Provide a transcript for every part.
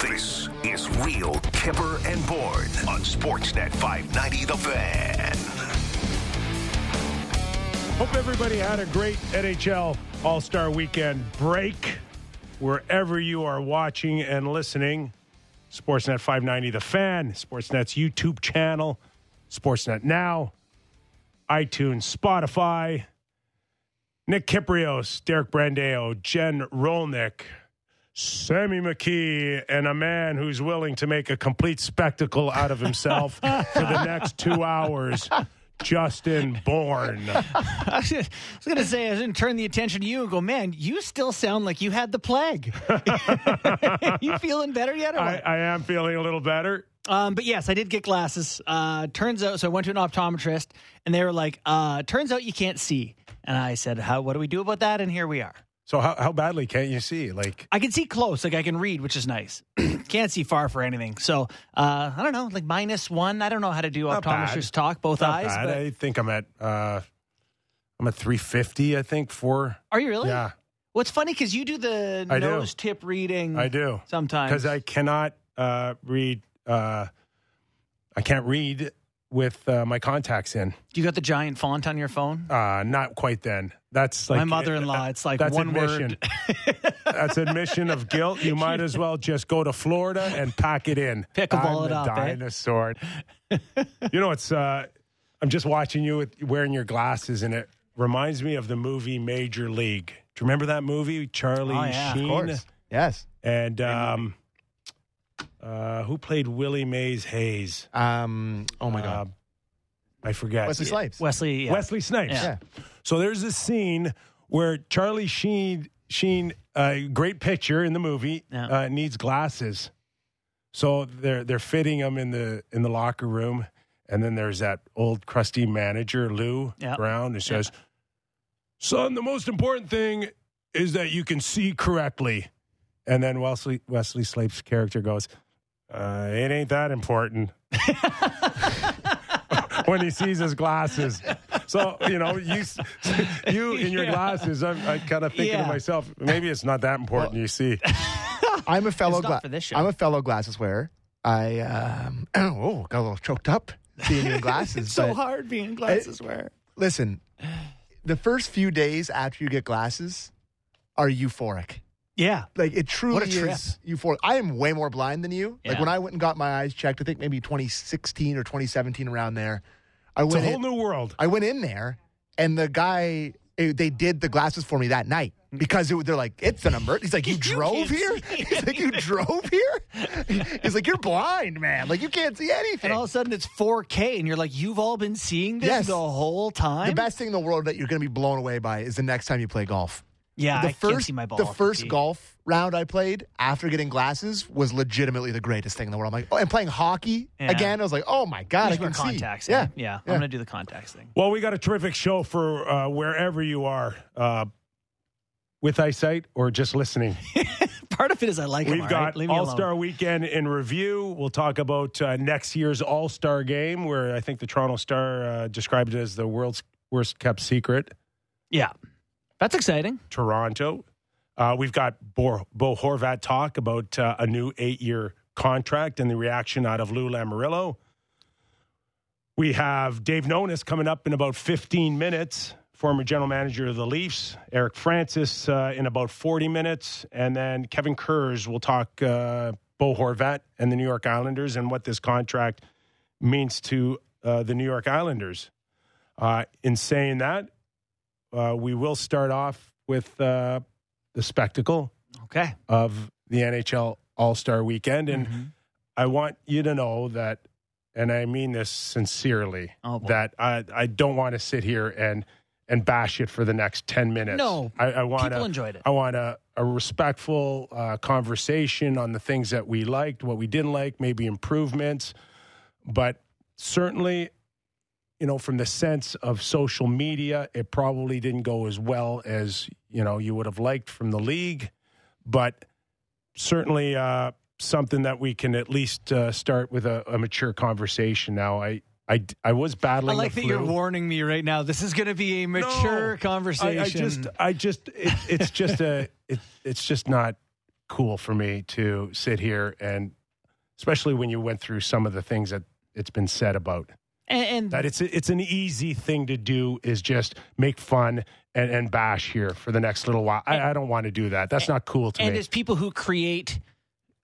This is Real Kyper and Bourne on Sportsnet 590 The Fan. Hope everybody had a great NHL All Star Weekend break wherever you are watching and listening. Sportsnet 590 The Fan, Sportsnet's YouTube channel, Sportsnet Now, iTunes, Spotify. Nick Kypreos, Derek Brandeo, Jen Rolnick, Sammy McKee, and a man who's willing to make a complete spectacle out of himself for the next two hours, Justin Bourne. I was going to say, I didn't turn the attention to you and go, man, you still sound like you had the plague. you feeling better yet? Or I? I am feeling a little better. um, but yes, I did get glasses. Uh, turns out, so I went to an optometrist and they were like, uh, turns out you can't see. And I said, how, what do we do about that? And here we are. So how, how badly can't you see? Like I can see close, like I can read, which is nice. Can't see far for anything. So uh, I don't know, like minus one. I don't know how to do Not bad. optometrist talk, both not eyes. bad. But I think I'm at uh, I'm at 350. I think for are you really? yeah What's funny because you do the I do. nose tip reading. I do sometimes because I cannot uh, read. Uh, I can't read with uh, my contacts in. Do you got the giant font on your phone? Uh, not quite then. That's like My mother-in-law. It's like that's one admission. word. That's admission of guilt. You might as well just go to Florida and pack it in. Pickleball I'm it a up, eh? dinosaur. you know, it's. Uh, I'm just watching you with wearing your glasses, and it reminds me of the movie Major League. Do you remember that movie, Charlie Oh, yeah, Sheen? Of course. Yes. And um, uh, who played Willie Mays Hayes? Um, oh my God. Uh, I forget. Wesley Snipes. Wesley. Yeah. Wesley Snipes. Yeah. Yeah. So there's this scene where Charlie Sheen, Sheen, uh, great picture in the movie, Yeah. uh, needs glasses. So they're they're fitting him in the in the locker room, and then there's that old crusty manager Lou Yeah. Brown who says, "Son, the most important thing is that you can see correctly." And then Wesley Wesley Snipes' character goes, uh, "It ain't that important." when he sees his glasses. So you know, you you in your Yeah. glasses. I'm, I'm kind of thinking Yeah. to myself, maybe it's not that important. you see, I'm a fellow. It's not for this show. I'm a fellow glasses wearer. I um, oh got a little choked up seeing you in glasses. It's so hard being glasses wearer. Listen, the first few days after you get glasses are euphoric. Yeah. Like it truly a is euphoric. I am way more blind than you. Like when I went and got my eyes checked, I think maybe 2016 or 2017 around there. I it's a went. whole in, new world. I went in there, and the guy eh, they did the glasses for me that night because it, they're like it's an emergency. He's like, you, You drove can't here. He's like, you drove here. He's like, you're blind, man. Like you can't see anything. And all of a sudden it's 4K, and you're like, you've all been seeing this Yes. the whole time. the best thing in the world that you're going to be blown away by is the next time you play golf. Yeah, the I first, can't see my ball. The first tee. golf round I played after getting glasses was legitimately the greatest thing in the world. I'm like, oh, and playing hockey Yeah. again, I was like, oh my god, You I just wear can see. contacts. Yeah, Yeah, yeah. I'm gonna do the contacts thing. Well, we got a terrific show for uh, wherever you are, uh, with eyesight or just listening. Part of it is I like. We've all got right? All. Star Weekend in review. We'll talk about uh, next year's All Star game, where I think the Toronto Star uh, described it as the world's worst kept secret. Yeah, that's exciting. Toronto. Uh, we've got Bo, Bo Horvat talk about uh, a new eight year contract and the reaction out of Lou Lamoriello. We have Dave Nonis coming up in about 15 minutes, former general manager of the Leafs. Eric Francis uh, in about 40 minutes. And then Kevin Kurz will talk uh, Bo Horvat and the New York Islanders and what this contract means to uh, the New York Islanders. Uh, in saying that, uh, we will start off with uh, the spectacle Okay. of the NHL All Star Weekend, and Mm-hmm. I want you to know that, and I mean this sincerely, Oh, that I I don't want to sit here and and bash it for the next ten minutes. No, I, I want people enjoyed it. I want a, a respectful uh, conversation on the things that we liked, what we didn't like, maybe improvements, but certainly you know, from the sense of social media, it probably didn't go as well as you know you would have liked from the league, but certainly uh, something that we can at least uh, start with a, a mature conversation. Now, I, I, I was battling. I like that you're warning me right now. This is going to be a mature No, conversation. I, I just, I just, it, it's just a, it, it's just not cool for me to sit here and, especially when you went through some of the things that it's been said about And, and that it's it's an easy thing to do is just make fun and, and bash here for the next little while. I, I don't want to do that. That's not cool to me. and me. as people who create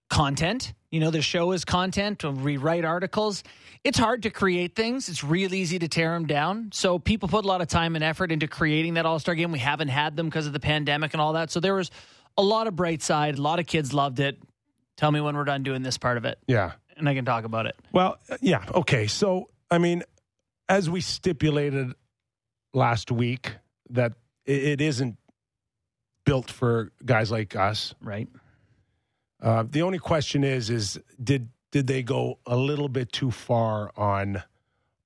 content, you know, the show is content, or we write articles. It's hard to create things. It's real easy to tear them down. So people put a lot of time and effort into creating that All Star game. We haven't had them because of the pandemic and all that. So there was a lot of bright side. A lot of kids loved it. Tell me when we're done doing this part of it, Yeah. and I can talk about it. Well, yeah. Okay. So, I mean, as we stipulated last week, that it, isn't built for guys like us. Right? Uh, the only question is, is did did they go a little bit too far on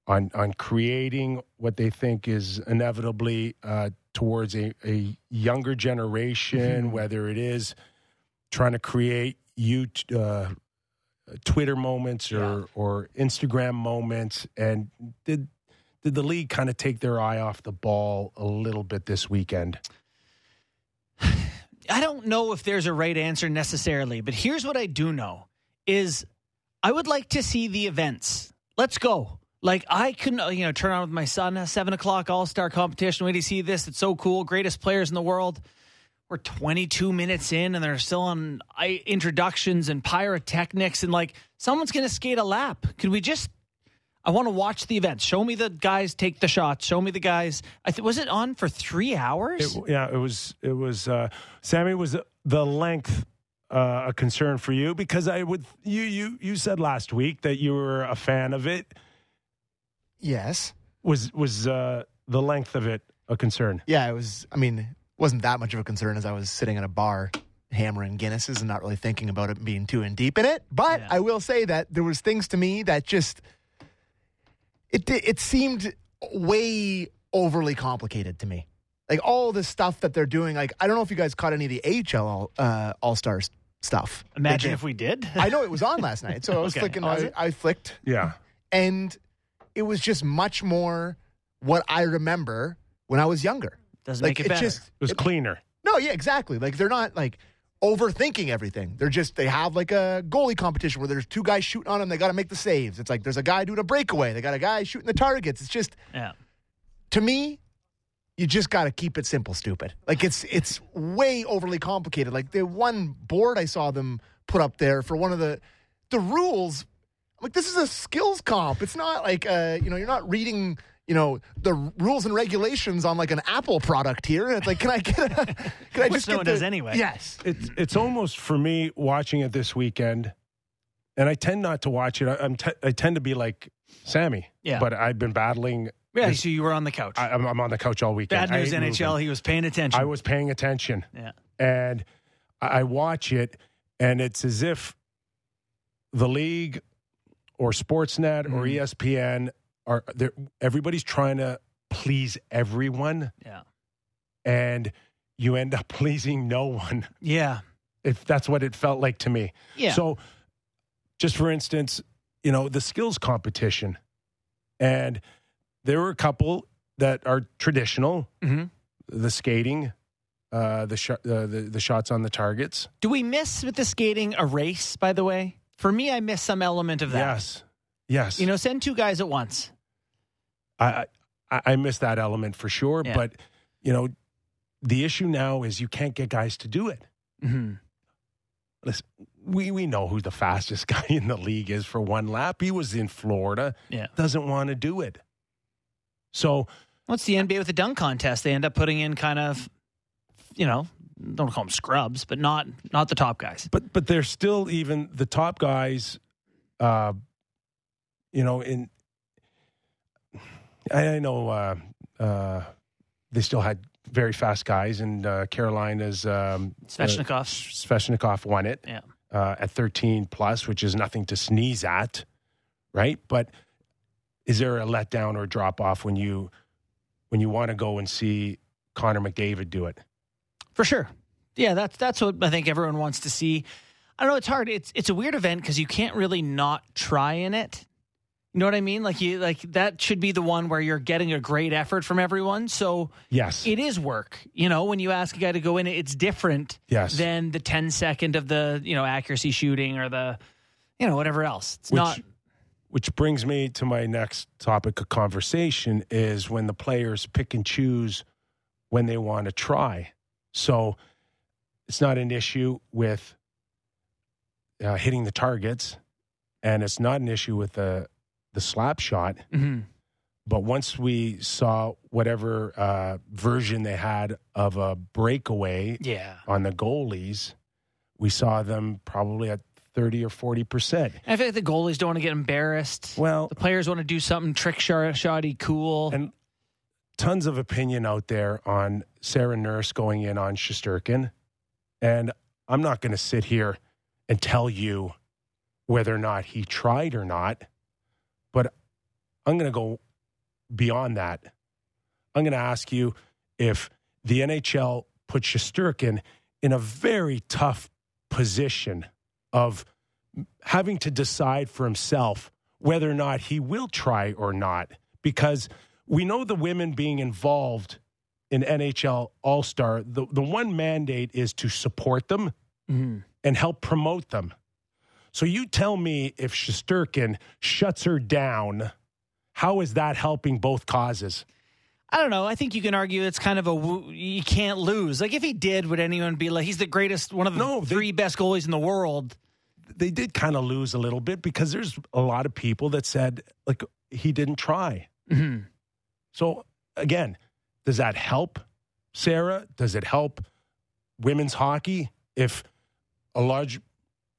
on on creating what they think is inevitably uh, towards a, a younger generation, whether it is trying to create you uh, Twitter moments or Yeah. or Instagram moments, and did did the league kind of take their eye off the ball a little bit this weekend? I don't know if there's a right answer necessarily, but here's what I do know is I would like to see the events. Let's go. Like I couldn't, uh, you know, turn on with my son seven o'clock All Star competition. Wait to see this. It's so cool. Greatest players in the world. We're 22 minutes in, and they're still on introductions and pyrotechnics, and like someone's going to skate a lap. Could we just? I want to watch the events. Show me the guys take the shots. Show me the guys. I th- was it on for three hours? It, yeah, it was. It was. Uh, Sammy was the length uh, a concern for you because I would. You you you said last week that you were a fan of it. Yes. Was was uh, the length of it a concern? Yeah, it was. I mean, it wasn't that much of a concern as I was sitting at a bar hammering Guinnesses and not really thinking about it being too in deep in it. But Yeah. I will say that there was things to me that just it it seemed way overly complicated to me. Like all the stuff that they're doing. Like I don't know if you guys caught any of the AHL uh, All Stars stuff. Imagine if we did. I know it was on last night, so I was Okay. flicking. Oh, I. I flicked Yeah. and it was just much more what I remember when I was younger. Doesn't Like make it better. just It was cleaner. no, yeah, exactly. Like they're not like overthinking everything. They're just they have like a goalie competition where there's two guys shooting on them. They got to make the saves. It's like there's a guy doing a breakaway. They got a guy shooting the targets. It's just yeah. to me, you just got to keep it simple, stupid. Like it's it's way overly complicated. Like the one board I saw them put up there for one of the the rules. Like this is a skills comp. It's not like uh, you know you're not reading you know the rules and regulations on like an Apple product here. It's like can I get a can I Which just no get one the, does anyway. Yes. It's it's almost for me watching it this weekend, and I tend not to watch it. I, I'm te- I tend to be like Sammy. Yeah. But I've been battling. Yeah, this- so you were on the couch. I, I'm, I'm on the couch all weekend. Bad news, NHL. moving. He was paying attention. I was paying attention. yeah. and I I watch it, and it's as if the league or Sportsnet or E Mhm. ESPN are they're- everybody's trying to please everyone, Yeah. and you end up pleasing no one. Yeah. If that's what it felt like to me. Yeah. So, just for instance, you know the skills competition, and there were a couple that are traditional, hmm the skating. Uh, the, sh- uh, the the shots on the targets. Do we miss with the skating a race, by the way? For me, I miss some element of that. Yes. Yes. You know, send two guys at once. I, I I miss that element for sure. Yeah. But you know, the issue now is you can't get guys to do it. hmm Listen, we we know who the fastest guy in the league is for one lap. He was in Florida. Yeah. Doesn't want to do it. So What's the NBA with the dunk contest? They end up putting in kind of, you know, don't call them scrubs, but not not the top guys. but but they're still even the top guys uh you know in i, I know uh uh they still had very fast guys and uh carolina's um uh, svechnikov won it Yeah. uh at 13 plus which is nothing to sneeze at right but is there a letdown or drop off when you when you want to go and see connor mcdavid do it For sure. Yeah, that's that's what I think everyone wants to see. I don't know. It's hard. It's it's a weird event because you can't really not try in it. You know what I mean? Like you like that should be the one where you're getting a great effort from everyone. So Yes. it is work. You know, when you ask a guy to go in, it's different Yes. than the 10 second of the, you know, accuracy shooting or the, you know, whatever else. It's which, not which brings me to my next topic of conversation is when the players pick and choose when they want to try. So it's not an issue with uh, hitting the targets, and it's not an issue with the the slap shot. Mhm. But once we saw whatever uh, version they had of a breakaway Yeah. on the goalies, we saw them probably at thirty or forty percent. I feel like the goalies don't want to get embarrassed. Well, the players want to do something trick shot, shoddy, cool. and tons of opinion out there on Sarah Nurse going in on Shesterkin. And I'm not going to sit here and tell you whether or not he tried or not, I'm going to go beyond that. I'm going to ask you if the NHL put Shesterkin in a very tough position of having to decide for himself whether or not he will try or not because we know the women being involved in NHL All Star, the, the one mandate is to support them Mhm. and help promote them. So you tell me if Shesterkin shuts her down, how is that helping both causes? I don't know. I think you can argue it's kind of a you can't lose. Like if he did, would anyone be like he's the greatest, one of the No, they- three best goalies in the world? They did kind of lose a little bit because there's a lot of people that said like he didn't try. Mhm. So again, does that help Sarah? Does it help women's hockey if a large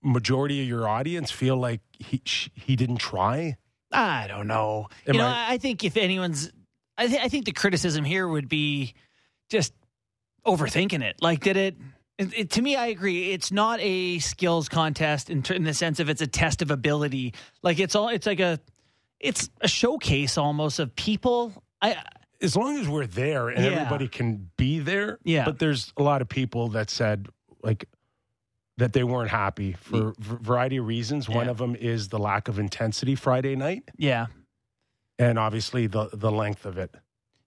majority of your audience feel like he sh- he didn't try? I don't know. Am you know, I- I, think if anyone's, I, th- I think the criticism here would be just overthinking it. Like, did it, it, it- To me, I agree. It's not a skills contest in, in the sense of it's a test of ability. Like it's all. It's like a, it's a showcase almost of people. I As long as we're there and Yeah. everybody can be there. Yeah. But there's a lot of people that said like that they weren't happy for a variety of reasons. One of them is the lack of intensity Friday night, yeah and obviously the the length of it.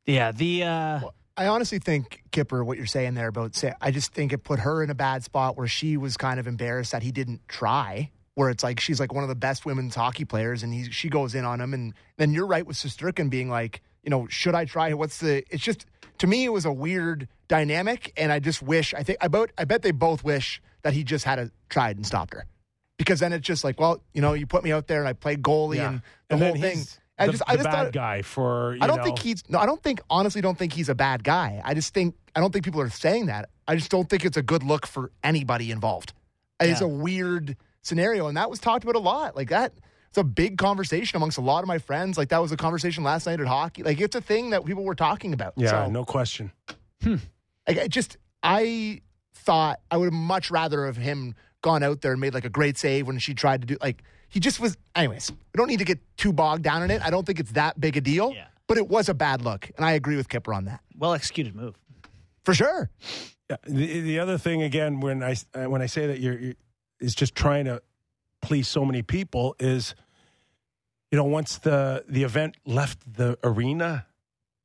yeah the uh I honestly think Kyper, what you're saying there about say, I just think it put her in a bad spot where she was kind of embarrassed that he didn't try. Where it's like she's like one of the best women's hockey players, and he she goes in on him, and then you're right with Shesterkin being like, you know, should I try? What's the? It's just to me, it was a weird dynamic, and I just wish I think I bet I bet they both wish that he just had a tried and stopped her, because then it's just like, well, you know, you put me out there and I played goalie Yeah. and the And whole thing. I the, just I just bad thought guy for. You I don't know, think he's no. I don't think honestly don't think he's a bad guy. I just think I don't think people are saying that. I just don't think it's a good look for anybody involved. It's a weird scenario, and that was talked about a lot. Like that, it's a big conversation amongst a lot of my friends. Like that was a conversation last night at hockey. Like it's a thing that people were talking about. Yeah, So, no question. Hmm. like, I just I thought I would have much rather have him gone out there and made like a great save when she tried to do like he just was. Anyways, we don't need to get too bogged down in it. I don't think it's that big a deal. Yeah. But it was a bad look, and I agree with Kyper on that well executed move. for sure. Yeah, the, the other thing again when I uh, when I say that you're, you're is just trying to please so many people is you know once the the event left the arena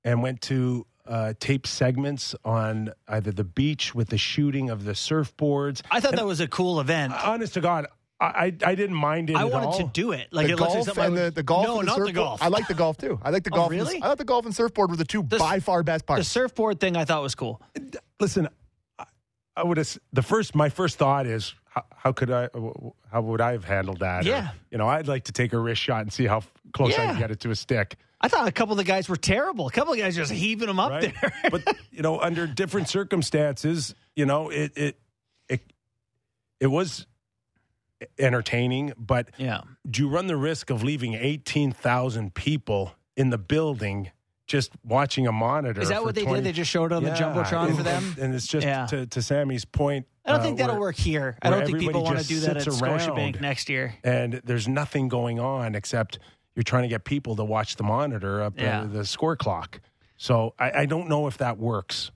and went to uh, tape segments on either the beach with the shooting of the surfboards. I thought that was a cool event. Honest to God, I I, I didn't mind it. I at wanted all. to do it. Like the it looks like golf I and the, the golf. No, and the not the golf. I like the golf too. I like the Oh, golf. the- really? I thought the golf and surfboard were the two The by far best parts. the surfboard thing. I thought was cool. listen I- i would have the first my first thought is how, how could i how would i have handled that Or, Yeah. you know i'd like to take a wrist shot and see how close i can get it to a stick I thought a couple of the guys were terrible. A couple of guys just heaving them up right there. but you know under different circumstances you know it it it, it was entertaining but yeah. do you run the risk of leaving 18,000 people in the building just watching a monitor Is that what they 20 did? They just showed it on the jumbotron and- for them. and it's just Yeah. to, to sammy's point I don't uh, think that'll where- work here. I don't think people want to do that at Scotiabank next year. and there's nothing going on except you're trying to get people to watch the monitor up Yeah. the, the score clock. So I, I don't know if that works.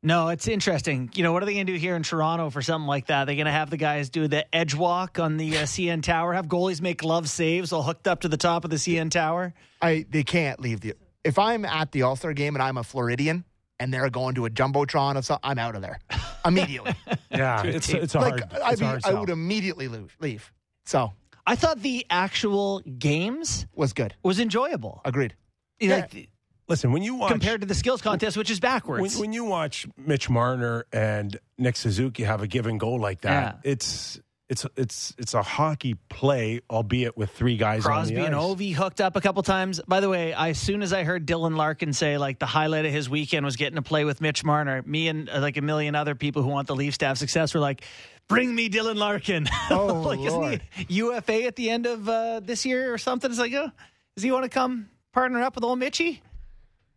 No, it's interesting. You know, what are they going to do here in Toronto for something like that? They're going to have the guys do the edge walk on the uh, CN Tower, have goalies make glove saves all hooked up to the top of the CN Tower. I they can't leave the. If I'm at the All Star game and I'm a Floridian and they're going to a jumbotron or something, I'm out of there immediately. Yeah, it's it's a like hard. I it's a mean, hard I would immediately leave. Leave. So I thought the actual games was good. was enjoyable. Agreed. Yeah. like, Listen, when you watch compared to the skills contest, which is backwards. when you watch Mitch Marner and Nick Suzuki have a given goal like that, it's it's it's it's a hockey play, albeit with three guys Crosby on the and ice. Ovi hooked up a couple times. By the way, I, as soon as I heard Dylan Larkin say like the highlight of his weekend was getting to play with Mitch Marner, me and uh, like a million other people who want the Leaf staff success were like, "Bring me Dylan Larkin." Oh, like, Lord. isn't he UFA at the end of uh, this year or something? It's like, oh, does he want to come partner up with old Mitchy?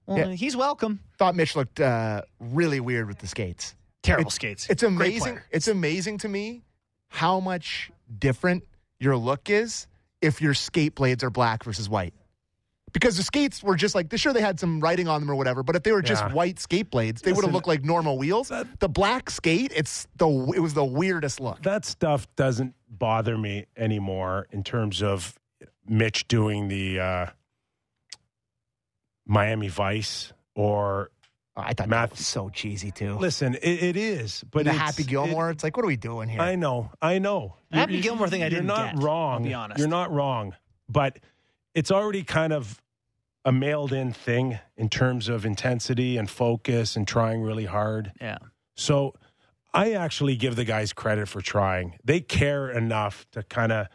Well, Yeah. he's welcome. Thought Mitch looked uh, really weird with the skates. Terrible skates. It's amazing. It's amazing to me how much different your look is if your skate blades are black versus white. Because the skates were just like, sure, they had some writing on them or whatever, but if they were just Yeah. white skate blades, they would have looked like normal wheels. the black skate, it's the it was the weirdest look. that stuff doesn't bother me anymore in terms of Mitch doing the uh, Miami Vice or Oh, I thought Math- that was so cheesy too. listen, it, it is, but the it's- Happy Gilmore, it's like, what are we doing here? I know, I know. The Happy You're- Gilmore thing I didn't. you're didn't not get, wrong. I'll be honest. You're not wrong, but it's already kind of a mailed-in thing in terms of intensity and focus and trying really hard. Yeah. So I actually give the guys credit for trying. They care enough to kind of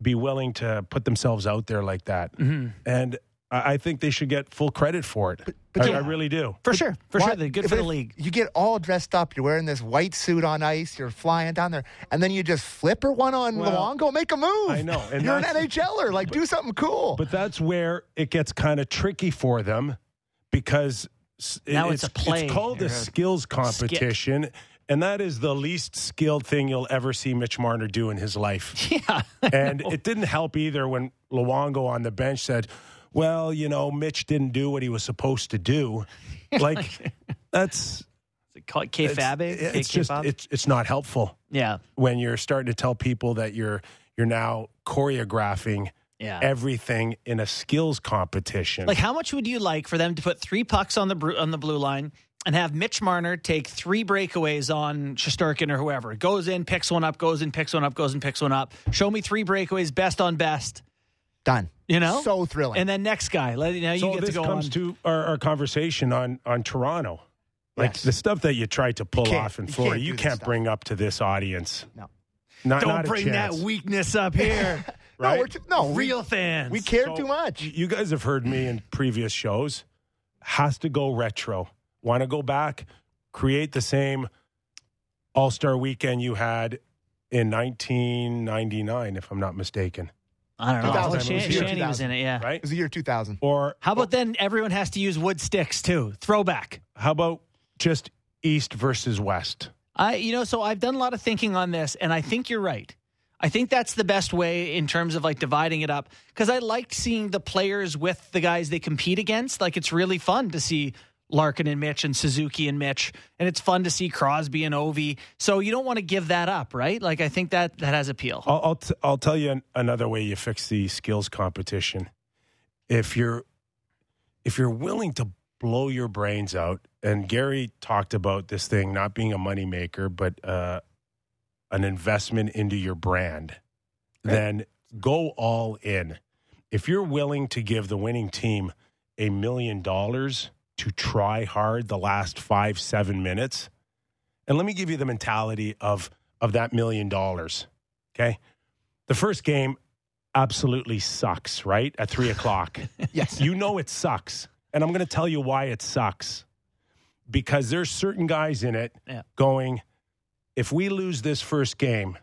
be willing to put themselves out there like that. Mm-hmm. And I I think they should get full credit for it. but I, yeah. I really do. For sure. For Why- sure. They're good for the league. You get all dressed up. You're wearing this white suit on ice. You're flying down there, and then you just flipper one on Well, Luongo. Make a move. I know, and you're an that's- NHLer. Like, do something cool. But that's where it gets kind of tricky for them because s- Now it's a play. It's called a Or a skills competition. And that is the least skilled thing you'll ever see Mitch Marner do in his life. Yeah. And it didn't help either when Luongo on the bench said, well, you know, Mitch didn't do what he was supposed to do. Like, that's. Kayfabe? It's, it's just it's it's not helpful yeah. when you're starting to tell people that you're you're now choreographing Yeah. everything in a skills competition. Like, how much would you like for them to put three pucks on the on the blue line and have Mitch Marner take three breakaways on Shesterkin or whoever? Goes in, picks one up, goes in, picks one up, goes in, picks one up. Show me three breakaways, best on best. Done. You know, so thrilling. And then next guy, let you know you so get this to go comes on. to our, our conversation on on Toronto. Like Yes. the stuff that you tried to pull off in you Florida, can't you can't bring up to this audience. No. Not, Don't not a bring that weakness up here. no, right? we're too, no, Real fans. we care So, too much. You guys have heard me in previous shows. Has to go retro. Want to go back? Create the same All Star weekend you had in 1999, if I'm not mistaken. I don't know. 2000. Oh, Shan- was Shanny was in it. Yeah. Right? It was the year 2000. Or How about then everyone has to use wood sticks too? Throwback. how about just East versus West? I, you know, so I've done a lot of thinking on this, and I think you're right. I think that's the best way in terms of like dividing it up because I liked seeing the players with the guys they compete against. Like it's really fun to see Larkin and Mitch and Suzuki and Mitch, and it's fun to see Crosby and Ovi. So you don't want to give that up, right? Like I think that that has appeal. I'll I'll, t- I'll tell you an, another way you fix the skills competition. If you're if you're willing to blow your brains out, and Gary talked about this thing not being a moneymaker, but uh, an investment into your brand, then go all in. If you're willing to give the winning team a million dollars to try hard the last five seven minutes, and let me give you the mentality of of that million dollars. Okay. The first game absolutely sucks, right? At three o'clock. Yes. you know it sucks. And I'm going to tell you why it sucks. Because there's certain guys in it Yeah. going, if we lose this first game,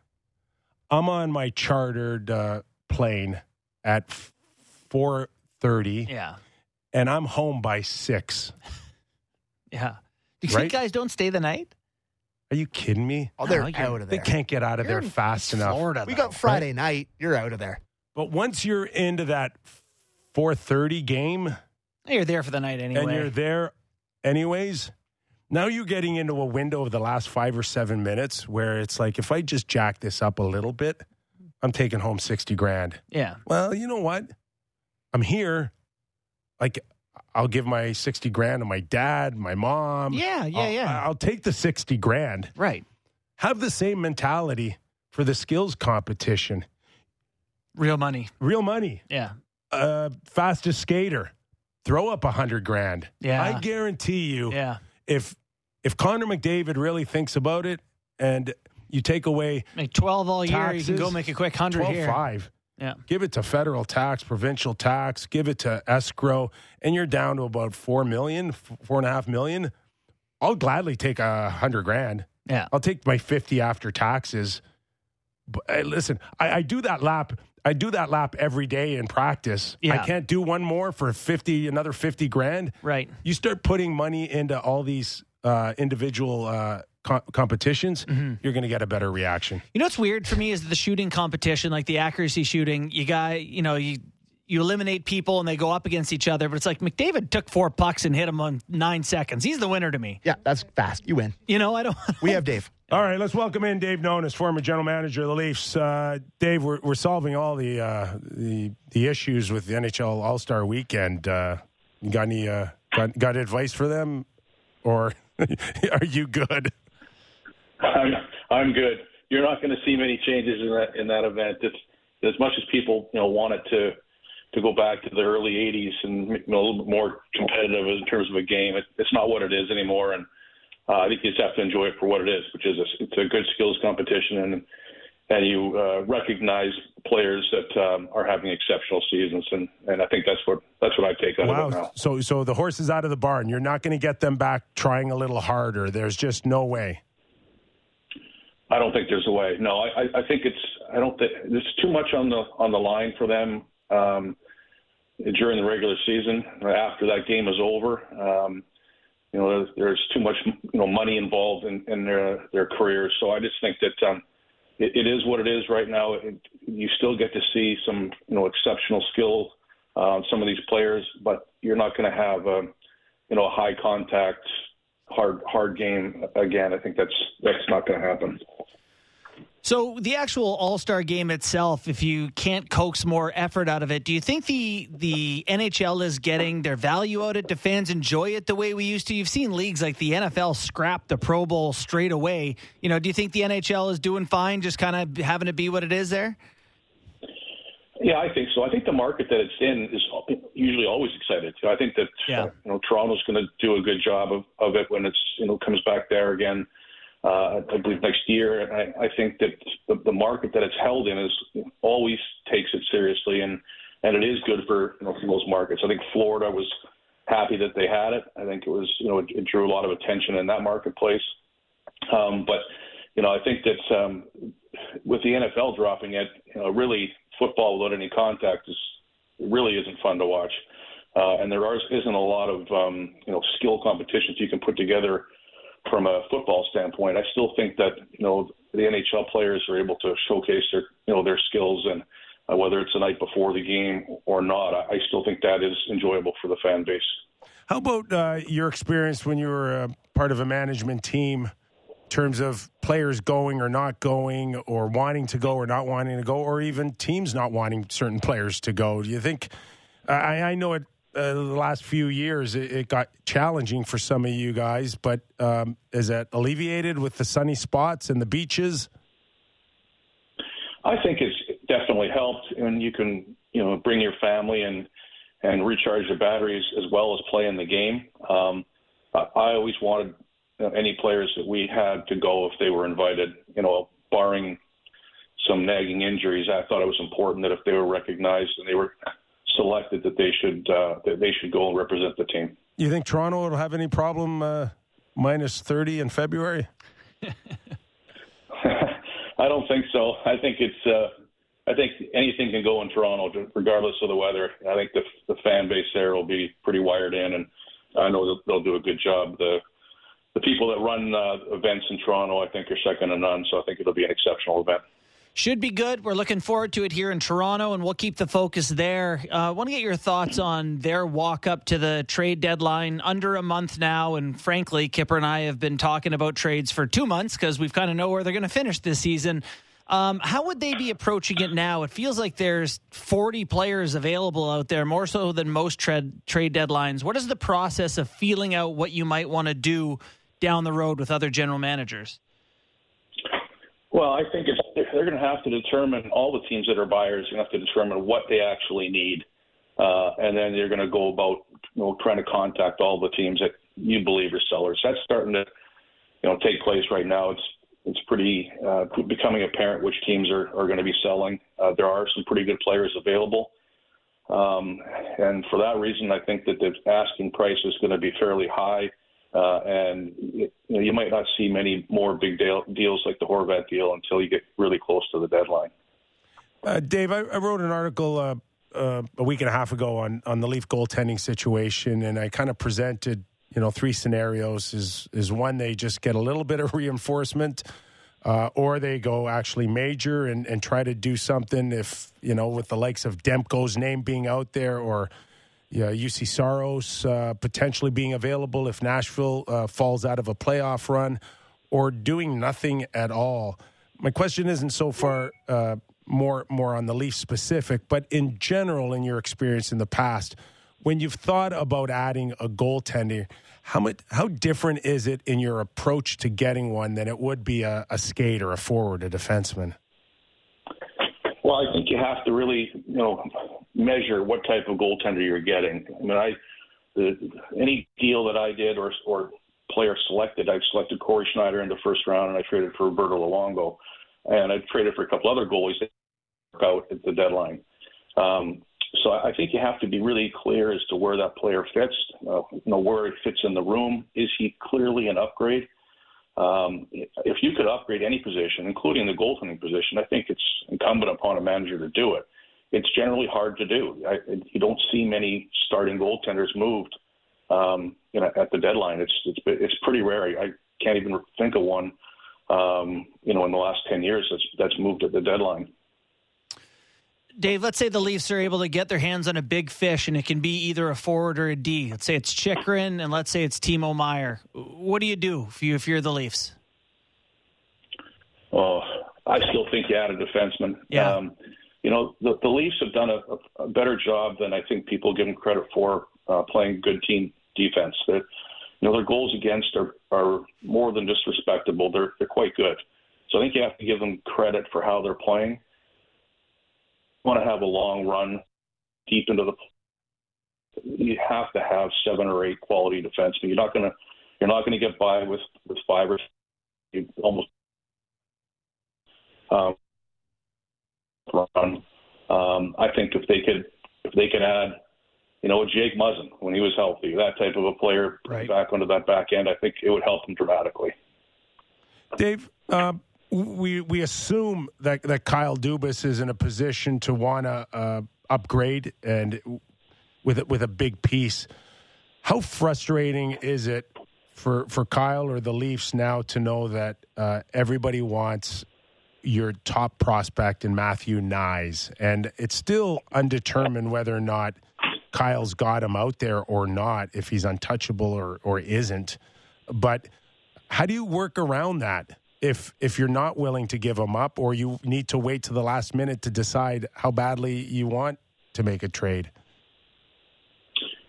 I'm on my chartered uh, plane at 4.30 Yeah, and I'm home by 6. yeah. Do you Right? think guys don't stay the night? Are you kidding me? Oh, they're you're- out of They can't get out of there You're in fast enough. Florida. We though. got Friday night. You're out of there. But once you're into that 4:30 game You're there for the night anyway. and you're there anyways, Now you're getting into a window of the last five or seven minutes where it's like, if I just jack this up a little bit, I'm taking home 60 grand. Yeah. Well, you know what? I'm here. Like, I'll give my 60 grand to my dad, my mom. Yeah, yeah, I'll, yeah. I'll take the 60 grand. Right. Have the same mentality for the skills competition. Real money. Real money. Yeah. Uh, fastest skater. Throw up a hundred grand. Yeah. I guarantee you, Yeah. if if Connor McDavid really thinks about it, and you take away Make 12 all year. You can go make a quick 100 twelve here. five, Yeah. give it to federal tax, provincial tax, give it to escrow, and you're down to about four million, four and a half million. I'll gladly take a hundred grand. Yeah. I'll take my fifty after taxes. But hey, listen, I, I do that lap. I do that lap every day in practice. Yeah. I can't do one more for fifty, another fifty grand. Right. You start putting money into all these uh, individual uh, co- competitions, Mm-hmm. you're going to get a better reaction. You know what's weird for me is the shooting competition, like the accuracy shooting. You got, you know, you you eliminate people and they go up against each other, but it's like McDavid took four pucks and hit him on nine seconds. He's the winner to me. Yeah, that's fast. You win. You know, I don't. We have Dave. All right, let's welcome in Dave Nonis, former general manager of the Leafs. Uh, Dave, we're, we're solving all the, uh, the the issues with the NHL All Star Weekend. Uh, you got any uh, got, got advice for them, or are you good? I'm I'm good. You're not going to see many changes in that in that event. It's as much as people you know want it to to go back to the early '80s and you know, a little bit more competitive in terms of a game. It, it's not what it is anymore, and uh, I think you just have to enjoy it for what it is, which is a, it's a good skills competition, and and you uh, recognize players that um, are having exceptional seasons, and and I think that's what that's what I take out of it now. Wow. So so the horse is out of the barn. You're not going to get them back trying a little harder. There's just no way. I don't think there's a way. No, I, I- think it's. I don't think there's too much on the on the line for them um, during the regular season. After that game is over, um, you know, there's, too much you know money involved in, in their their careers. So I just think that um, it, it is what it is right now. It, you still get to see some you know exceptional skill uh, some of these players, but you're not going to have a you know a high contact hard hard game again. I think that's that's not going to happen. So the actual All Star game itself, if you can't coax more effort out of it, do you think the the NHL is getting their value out of it? Do fans enjoy it the way we used to? You've seen leagues like the NFL scrap the Pro Bowl straight away. You know, do you think the NHL is doing fine, just kind of having to be what it is there? Yeah, I think so. I think the market that it's in is usually always excited. I think that Yeah. you know Toronto's going to do a good job of, of it when it's you know comes back there again. Uh, I believe next year. And I, I think that the, the market that it's held in is always takes it seriously, and and it is good for you know for those markets. I think Florida was happy that they had it. I think it was you know it, it drew a lot of attention in that marketplace. Um, but you know I think that um, with the NFL dropping it, you know really football without any contact is really isn't fun to watch. Uh, and there are, isn't a lot of um, you know skill competitions you can put together from a football standpoint. I still think that you know the NHL players are able to showcase their you know their skills and uh, whether it's the night before the game or not, I, I still think that is enjoyable for the fan base. How about uh, your experience when you were part of a management team terms of players going or not going, or wanting to go or not wanting to go, or even teams not wanting certain players to go? Do you think? I, I know it. Uh, the last few years, it, it got challenging for some of you guys, but um, is that alleviated with the sunny spots and the beaches? I think it's definitely helped, and you can you know bring your family and and recharge your batteries as well as play in the game. Um, I, always wanted any players that we had to go if they were invited. You know, barring some nagging injuries, I thought it was important that if they were recognized and they were selected, that they should uh, that they should go and represent the team. You think Toronto will have any problem uh, minus thirty in February? I don't think so. I think it's. Uh, I think anything can go in Toronto, regardless of the weather. I think the the fan base there will be pretty wired in, and I know they'll, they'll do a good job. The the people that run uh, events in Toronto, I think, are second to none. So I think it'll be an exceptional event. Should be good. We're looking forward to it here in Toronto, and we'll keep the focus there. I uh, want to get your thoughts on their walk up to the trade deadline under a month now. And frankly, Kyper and I have been talking about trades for two months because we've kind of know where they're going to finish this season. Um, how would they be approaching it now? It feels like there's 40 players available out there, more so than most trade trade deadlines. What is the process of feeling out what you might want to do down the road with other general managers? Well, I think it's, they're going to have to determine all the teams that are buyers. Are going to have to determine what they actually need, uh, and then you're going to go about you know trying to contact all the teams that you believe are sellers. That's starting to you know take place right now. It's it's pretty uh, becoming apparent which teams are, are going to be selling. Uh, there are some pretty good players available. Um, and for that reason, I think that the asking price is going to be fairly high. Uh, and you, know, you might not see many more big deal, deals like the Horvat deal until you get really close to the deadline. Uh, Dave, I, I, wrote an article uh, uh, a week and a half ago on on the Leaf goaltending situation, and I kind of presented you know three scenarios. Is is one they just get a little bit of reinforcement. Uh, or they go actually major and, and try to do something if you know with the likes of Demko's name being out there or yeah, Juuse Saros uh, potentially being available if Nashville uh, falls out of a playoff run, or doing nothing at all. My question isn't so far uh, more more on the Leafs specific, but in general, in your experience in the past, when you've thought about adding a goaltender, how much how different is it in your approach to getting one than it would be a, a skate or a forward, a defenseman? Well, I think you have to really, you know, measure what type of goaltender you're getting. I mean, I the, any deal that I did or or player selected, I've selected Cory Schneider in the first round, and I traded for Roberto Luongo, and I traded for a couple other goalies that work out at the deadline. Um, so I think you have to be really clear as to where that player fits, uh, you know, where he fits in the room. Is he clearly an upgrade? Um, if you could upgrade any position, including the goaltending position, I think it's incumbent upon a manager to do it. It's generally hard to do. I, you don't see many starting goaltenders moved um, you know, at the deadline. It's it's it's pretty rare. I can't even think of one. Um, you know, in the last ten years, that's that's moved at the deadline. Dave, let's say the Leafs are able to get their hands on a big fish, and it can be either a forward or a D. Let's say it's Chychrun, and let's say it's Timo Meier. What do you do if, you, if you're the Leafs? Oh, I still think you add a defenseman. Yeah. Um, you know, the, the Leafs have done a, a, better job than I think people give them credit for uh, playing good team defense. That you know, their goals against are, are more than just respectable. They're they're quite good. So I think you have to give them credit for how they're playing You want to have a long run deep into the you have to have seven or eight quality defensemen. You're not gonna you're not gonna get by with with five or almost um, run. Um, I think if they could if they could add, you know, Jake Muzzin when he was healthy, that type of a player right. back onto that back end, I think it would help them dramatically. Dave, uh, we we assume that that Kyle Dubas is in a position to want to uh, upgrade and with with a big piece. How frustrating is it for for Kyle or the Leafs now to know that uh, everybody wants your top prospect in Matthew Knies, and it's still undetermined whether or not Kyle's got him out there or not, if he's untouchable or or isn't. But how do you work around that? if if you're not willing to give him up or you need to wait to the last minute to decide how badly you want to make a trade?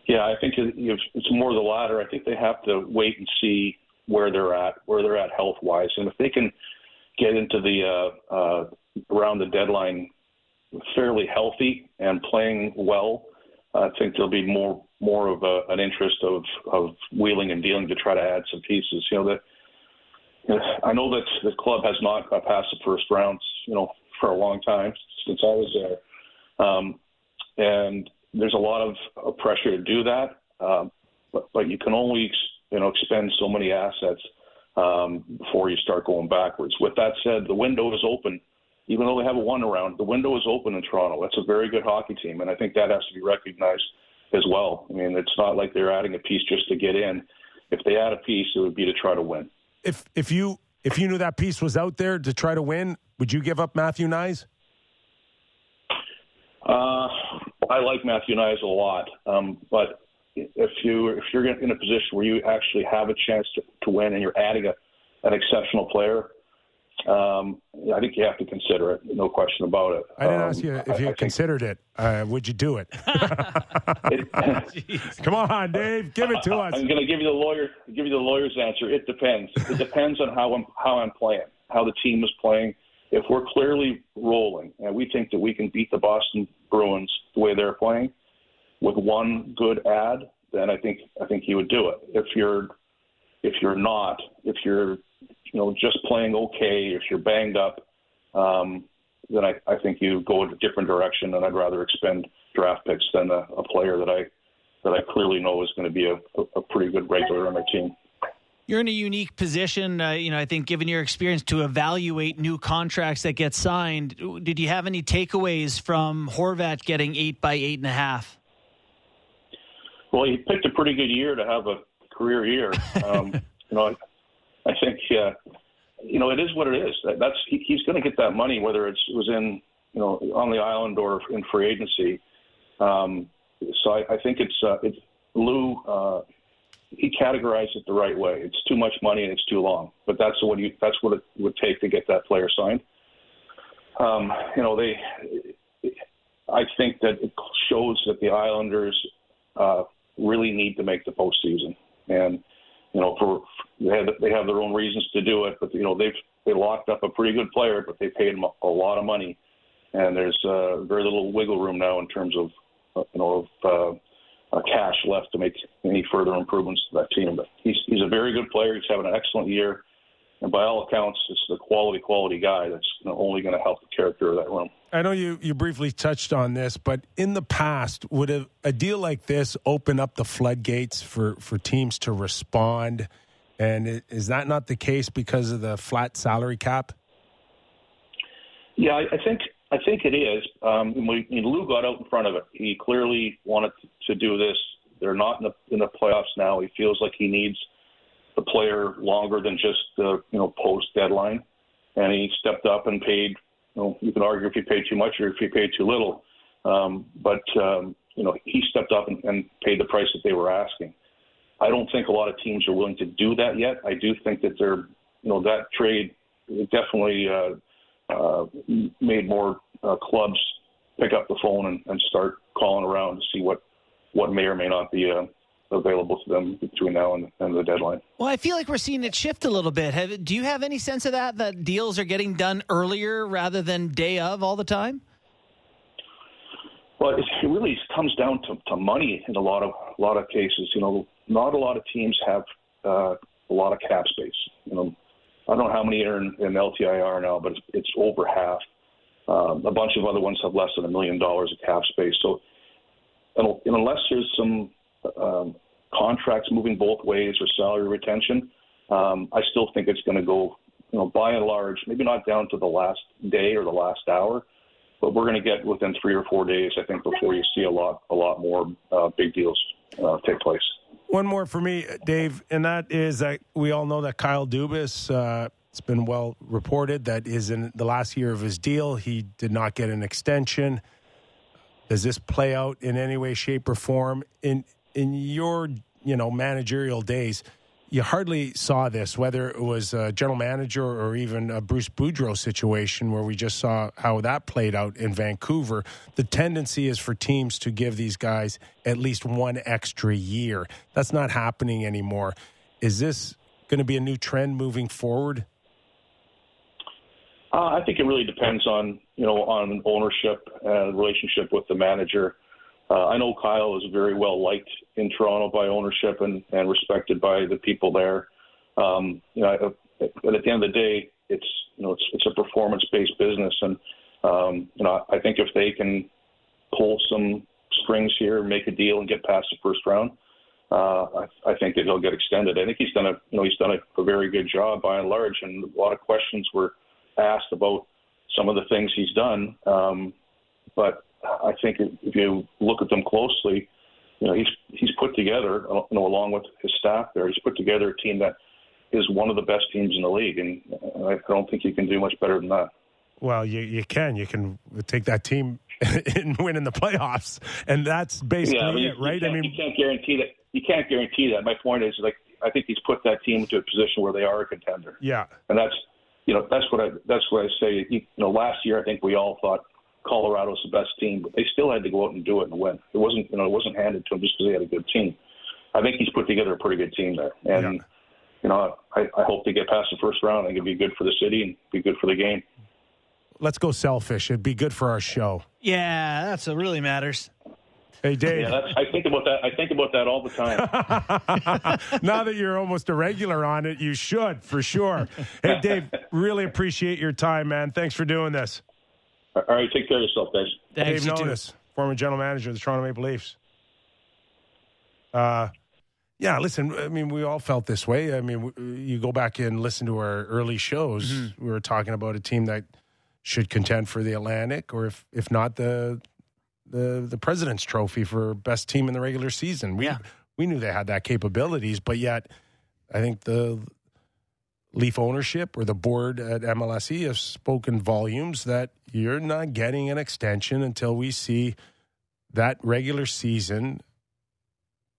Yeah, I think it's more the latter. I think they have to wait and see where they're at, where they're at health wise, and if they can get into the uh, uh, around the deadline fairly healthy and playing well, I think there'll be more more of a, an interest of of wheeling and dealing to try to add some pieces. You know that I know that the club has not passed the first rounds, you know, for a long time since I was there, um, and there's a lot of, of pressure to do that. Um, but, but you can only, you know, expend so many assets um, before you start going backwards. With that said, the window is open. Even though they have a one around, the window is open in Toronto. That's a very good hockey team, and I think that has to be recognized as well. I mean, it's not like they're adding a piece just to get in. If they add a piece, it would be to try to win if if you if you knew that piece was out there to try to win, would you give up Matthew Knies? Uh, I like Matthew Knies a lot, um, but if you if you're in a position where you actually have a chance to, to win and you're adding a, an exceptional player, um, I think you have to consider it. No question about it. I didn't um, ask you if you I, I considered it. Uh, would you do it? it Come on, Dave, give it to us. I'm going to give you the lawyer give you the lawyer's answer. It depends. It depends on how I'm how I'm playing, how the team is playing. If we're clearly rolling and we think that we can beat the Boston Bruins the way they're playing with one good ad, then I think I think you would do it. If you're if you're not, if you're you know just playing okay, if you're banged up, um, then I, I think you go in a different direction, and I'd rather expend draft picks than a, a player that I that I clearly know is going to be a, a pretty good regular on my team. You're in a unique position, uh, you know. I think, given your experience, to evaluate new contracts that get signed. Did you have any takeaways from Horvat getting eight by eight and a half? Well, he picked a pretty good year to have a career year. Um, you know, I, I think uh, you know it is what it is. That, that's he, he's going to get that money whether it's it was in you know on the island or in free agency. Um, so I, I think it's uh, it's Lou. Uh, he categorized it the right way. It's too much money and it's too long, but that's what you that's what it would take to get that player signed. Um, you know, they. I think that it shows that the Islanders uh, really need to make the postseason, and you know, for they have they have their own reasons to do it, but you know they've they locked up a pretty good player, but they paid him a, lot of money, and there's uh, very little wiggle room now in terms of uh, you know of uh, uh, cash left to make any further improvements to that team. But he's he's a very good player. He's having an excellent year, and by all accounts, it's the quality quality guy that's only going to help the character of that room. I know you, you briefly touched on this, but in the past, would a, a deal like this open up the floodgates for, for teams to respond? And is that not the case because of the flat salary cap? Yeah, I, I think I think it is. Um, when, when Lou got out in front of it, he clearly wanted to do this. They're not in the in the playoffs now. He feels like he needs the player longer than just the you know post deadline, and he stepped up and paid. You know, you can argue if he paid too much or if he paid too little, um, but um, you know he stepped up and, and paid the price that they were asking. I don't think a lot of teams are willing to do that yet. I do think that they're, you know, that trade definitely uh, uh, made more uh, clubs pick up the phone and, and start calling around to see what what may or may not be uh, available to them between now and, and, the deadline. Well, I feel like we're seeing it shift a little bit. Have, do you have any sense of that? That deals are getting done earlier rather than day of all the time. Well, it really comes down to, to money in a lot of a lot of cases. You know, not a lot of teams have uh, a lot of cap space. You know, I don't know how many are in, in LTIR now, but it's, it's over half. Um, a bunch of other ones have less than a million dollars of cap space. So, unless there's some um, contracts moving both ways or salary retention, um, I still think it's going to go, you know, by and large, maybe not down to the last day or the last hour, but we're going to get within three or four days, I think, before you see a lot, a lot more uh, big deals uh, take place. One more for me, Dave, and that is that we all know that Kyle Dubas. Uh, it's been well reported that is in the last year of his deal. He did not get an extension. Does this play out in any way, shape, or form in in your you know managerial days? You hardly saw this, whether it was a general manager or even a Bruce Boudreau situation where we just saw how that played out in Vancouver. The tendency is for teams to give these guys at least one extra year. That's not happening anymore. Is this going to be a new trend moving forward? Uh, I think it really depends on you know on ownership and relationship with the manager. Uh, I know Kyle is very well liked in Toronto by ownership and, and respected by the people there. Um, you know, but at the end of the day, it's you know it's it's a performance based business, and um, you know I think if they can pull some strings here, make a deal, and get past the first round, uh, I, I think that he'll get extended. I think he's done a you know he's done a, a very good job by and large, and a lot of questions were asked about some of the things he's done. Um, but I think if you look at them closely, you know, he's he's put together, uh, you know, along with his staff there, he's put together a team that is one of the best teams in the league, and I don't think you can do much better than that. Well, you you can you can take that team and win in the playoffs, and that's basically yeah, I mean, it, right? I mean, you can't guarantee that. You can't guarantee that. My point is, like, I think he's put that team into a position where they are a contender, yeah, and that's, you know, that's what I that's what I say. You know, last year I think we all thought Colorado's the best team, but they still had to go out and do it and win. It wasn't, you know, it wasn't handed to them just because they had a good team. I think he's put together a pretty good team there, and Yeah. you know, I, I hope they get past the first round. I think it'd be good for the city and be good for the game. let's go selfish. It'd be good for our show. Yeah, that's what really matters. Hey, Dave. Yeah, that's, I think about that. I think about that all the time. now that you're almost a regular on it, you should for sure. Hey, Dave, really appreciate your time, man. Thanks for doing this. All right, take care of yourself, guys. Thanks, Dave you too. Nonis, former general manager of the Toronto Maple Leafs. Uh, yeah, listen, I mean, we all felt this way. I mean, you go back and listen to our early shows, Mm-hmm. we were talking about a team that should contend for the Atlantic, or if if not the the the President's Trophy for best team in the regular season. We Yeah. we knew they had that capabilities, but yet I think the Leaf ownership or the board at MLSE have spoken volumes that you're not getting an extension until we see that regular season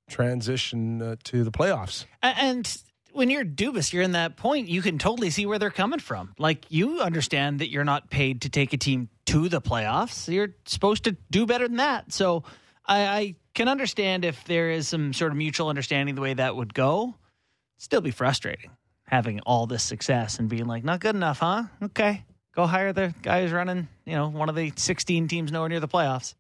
transition uh, to the playoffs. And when you're Dubas, you're in that point, you can totally see where they're coming from. Like, you understand that you're not paid to take a team to the playoffs. You're supposed to do better than that. So I, I can understand if there is some sort of mutual understanding the way that would go. Still be frustrating having all this success and being like, not good enough, huh? Okay. Go hire the guy who's running, you know, one of the 16 teams nowhere near the playoffs.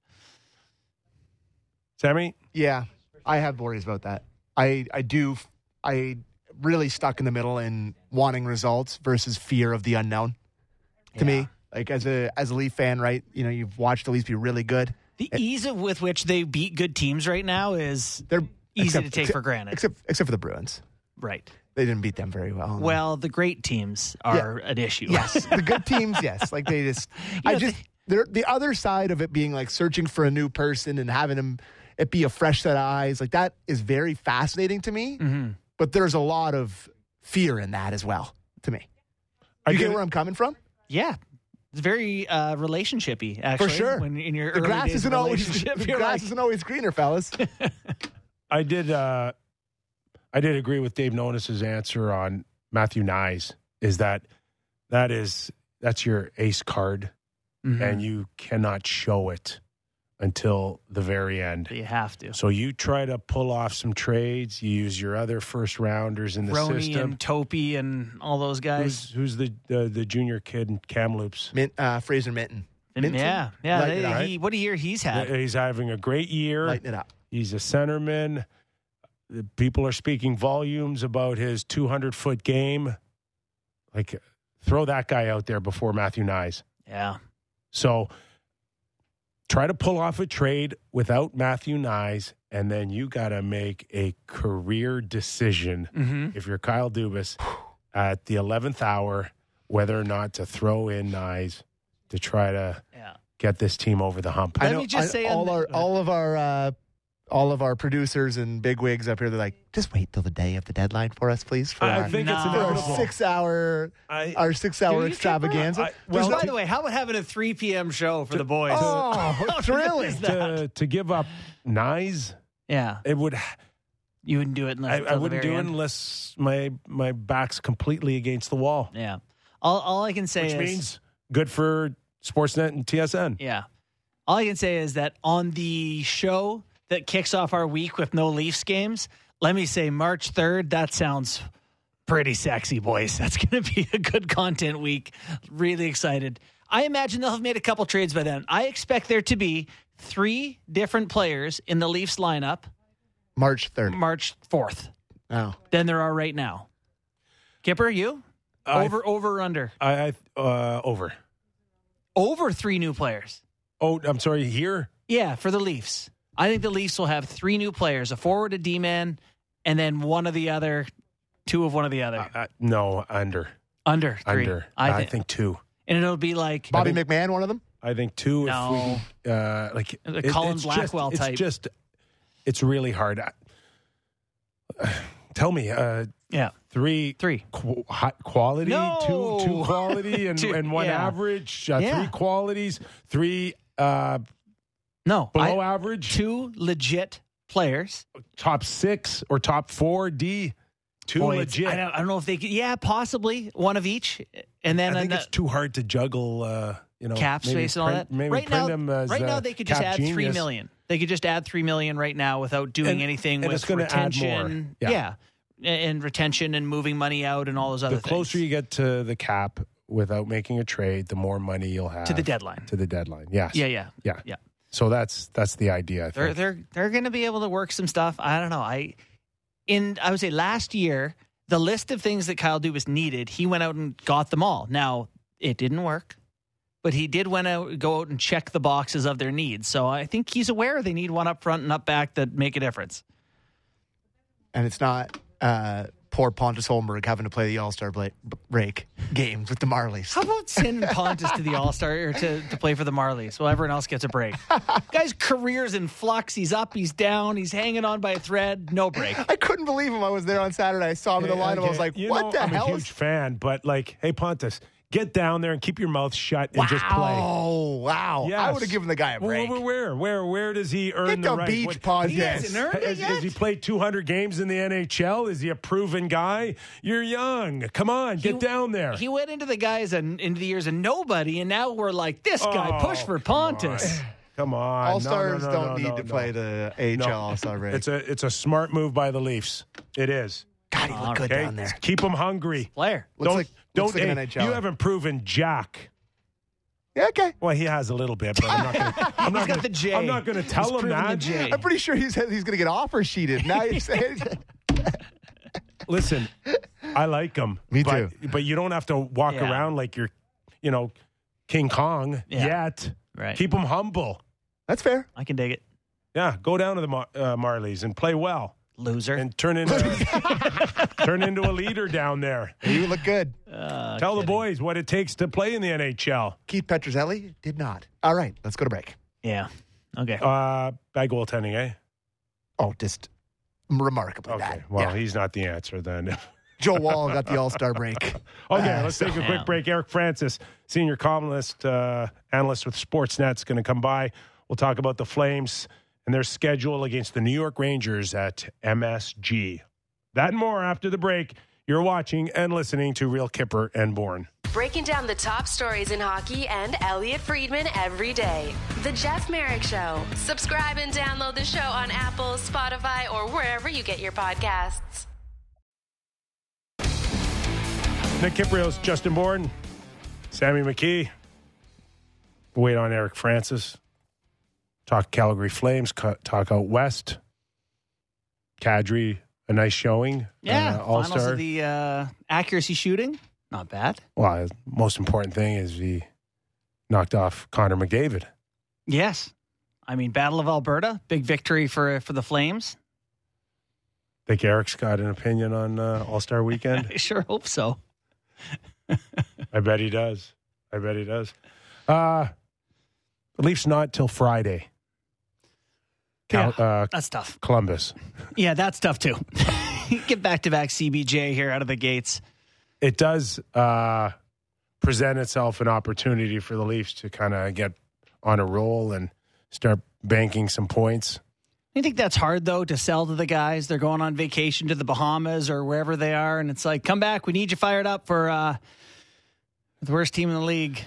Sammy, Yeah, I have worries about that. I I do. I really stuck in the middle in wanting results versus fear of the unknown. To me, like as a as a Leaf fan, right? You know, you've watched the Leafs be really good. The ease of with which they beat good teams right now is They're easy except- to take except- for granted. except except for the Bruins. right. They didn't beat them very well. Well, the great teams are an issue. yes, the good teams, yes. Like they just, I know, just, they're, the other side of it being like searching for a new person and having them it be a fresh set of eyes, like that is very fascinating to me. Mm-hmm. But there's a lot of fear in that as well to me. I You get get where I'm coming from? Yeah. It's very uh, relationshipy, actually. sure. When in your The early grass days isn't always the grass like, isn't always greener, fellas. I did. Uh, I did agree with Dave Nonis's answer on Matthew Knies. Is that that is that's your ace card, Mhm. and you cannot show it until the very end. you have to. So you try to pull off some trades. You use your other first rounders in the Roni system. and Topi and all those guys. Who's, who's the uh, the junior kid in Kamloops? Mint, uh, Fraser Minton. Minton? yeah, yeah. Lighten it they- he, what a year he's had. He's having a great year. Lighten it up. He's a centerman. The people are speaking volumes about his 200 foot game. Like, throw that guy out there before Matthew Knies. Yeah. So, try to pull off a trade without Matthew Knies, and then you got to make a career decision Mm-hmm. if you're Kyle Dubas at the 11th hour whether or not to throw in Knies to try to Yeah. get this team over the hump. Let me just say all the- our all of our uh, all of our producers and big wigs up here. They're like, just wait till the day of the deadline for us, please. For I our, think it's No. for our inevitable. six hour I- our six hour extravaganza. I- Well, well, by the way, how about having a 3 p.m. show for the boys? oh, thrilling! to, to give up Knies, Yeah. it would You wouldn't do it unless I, till I the wouldn't very do it end. unless my my back's completely against the wall, Yeah. All, all I can say which is means good for Sportsnet and TSN. Yeah. All I can say is that on the show that kicks off our week with no Leafs games, let me say March 3rd, that sounds pretty sexy, boys. That's going to be a good content week. Really excited. I imagine they'll have made a couple trades by then. I expect there to be three different players in the Leafs lineup March third. March 4th Oh, than there are right now. Kyper, you? I- Over, over, or under? I, I uh, over. Over three new players. Oh, I'm sorry. Here, Yeah, for the Leafs. I think the Leafs will have three new players a forward, a D man, and then one of the other, two of one of the other. uh, no under under three. under. I, I think. think two. And it'll be like Bobby McMahon, one of them. I think two. No. If we, uh, like The it- Colin it's Blackwell just, type. It's just, it's really hard. I- Tell me, uh, Yeah. three, Three. qu- high quality, No. two, two quality, and, Two, and one yeah. average. Uh, Yeah. Three qualities, three uh, No, below I- average, two legit players. top six or top four D. Two Boy, legit. I don't, I don't know if they could. Yeah, possibly one of each, and then I think an- it's too hard to juggle. Uh, you know, cap space and all print- that. Maybe right print now, them as, right uh, now they could just add three genius. million. They could just add three million right now without doing And- anything and with it's gonna add more. retention. Yeah. Yeah. and retention and moving money out and all those other The closer things you get to the cap without making a trade, the more money you'll have to the deadline. To the deadline, yes. Yeah, yeah, yeah, yeah. So that's that's the idea. I They're they're they're going to be able to work some stuff. I don't know. I in I would say last year the list of things that Kyle Dubas needed, he went out and got them all. Now it didn't work, but he did went out go out and check the boxes of their needs. So I think he's aware they need one up front and up back that make a difference. and it's not uh, poor Pontus Holmberg having to play the All Star break games with the Marlies. How about sending Pontus to the All Star or to, to play for the Marlies while everyone else gets a break? Guy's career's in flux. He's up, he's down, he's hanging on by a thread. No break. I couldn't believe him. I was there on Saturday. I saw him in the lineup. I was like, You "What know, the I'm hell?" a huge fan, but like, hey Pontus, get down there and keep your mouth shut and wow! just play. Oh wow! I would have given the guy a Well, break. Where, where, where, where does he earn Hit the, the right? beach, What- Pontus. He hasn't earned it Has, has he played 200 games in the NHL? Is he a proven guy? You're young. Come on, get He- down there. He went into the guys and into the years of nobody, and now we're like, this guy Oh, push for Pontus. Come on. All Stars no, no, don't no, need no, to no. play the AHL All Star break. It's a it's a smart move by the Leafs. It is. God, he looked good Okay, down there. keep them hungry. Player. Looks don't like- don't. like hey, NHL. you haven't proven Jack. Yeah, okay. Well, he has a little bit, but I'm not going to. I'm not got gonna, the J. I'm not going to tell He's him proven the that. J. I'm pretty sure he's he's going to get offer sheeted. Now you're saying Listen, I like him. Me but, too. But you don't have to walk Yeah. around like you're, you know, King Kong Yeah. yet. Right. Keep him humble. that's fair. I can dig it. Yeah, go down to the Mar- uh, Marlies and play well, Loser. and turn into turn into a leader down there. You look good. Uh, Tell the boys what it takes to play in the NHL. Keith Petruzzelli did not. All right, let's go to break. Yeah. Okay. Uh, bad goaltending, eh? Oh, just remarkably Okay. bad. Well, Yeah. he's not the answer then. Joe Woll got the All Star break. Okay, Uh, let's so- take a Yeah. quick break. Eric Francis, senior columnist, uh, analyst with Sportsnet, is going to come by. We'll talk about the Flames and their schedule against the New York Rangers at MSG. That and more after the break. You're watching and listening to Real Kyper and Bourne. Breaking down the top stories in hockey and Elliotte Friedman every day. The Jeff Marek Show. Subscribe and download the show on Apple, Spotify, or wherever you get your podcasts. Nick Kypreos, Justin Bourne, Sammy McKee. Wait on Eric Francis. Talk Calgary Flames. Talk out west. Kadri, a nice showing. yeah. uh, All star. the uh, accuracy shooting. Not bad. Well, the most important thing is he knocked off Connor McDavid. Yes. I mean, Battle of Alberta, big victory for for the Flames. Think Eric's got an opinion on uh, All Star Weekend? I sure hope so. I bet he does. I bet he does. Uh, Leafs not till Friday. Cal- uh, That's tough. Columbus. Yeah, that's tough too. Get back to back CBJ here out of the gates. it does uh, present itself an opportunity for the Leafs to kind of get on a roll and start banking some points. You think that's hard though to sell to the guys? They're going on vacation to the Bahamas or wherever they are, and it's like, come back. We need you fired up for uh, the worst team in the league.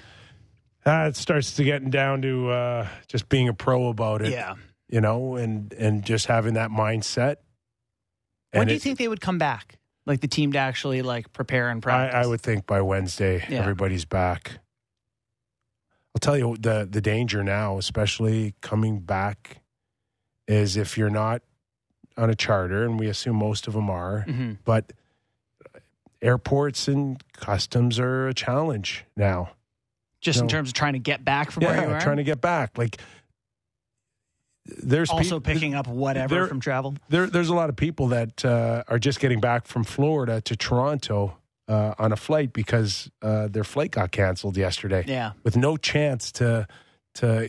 Uh, it starts to getting down to uh, just being a pro about it, Yeah. You know, and and just having that mindset. When do you it- think they would come back? Like the team to actually like prepare and practice. I would think by Wednesday Yeah. everybody's back. I'll tell you the the danger now, especially coming back, is if you're not on a charter, and we assume most of them are, hmm but airports and customs are a challenge now. Just in terms of trying to get back from where you Yeah, are. trying to get back. Like there's also peop- picking up whatever there- from travel. there, there's a lot of people that uh, are just getting back from Florida to Toronto uh, on a flight because uh, their flight got canceled yesterday Yeah. with no chance to to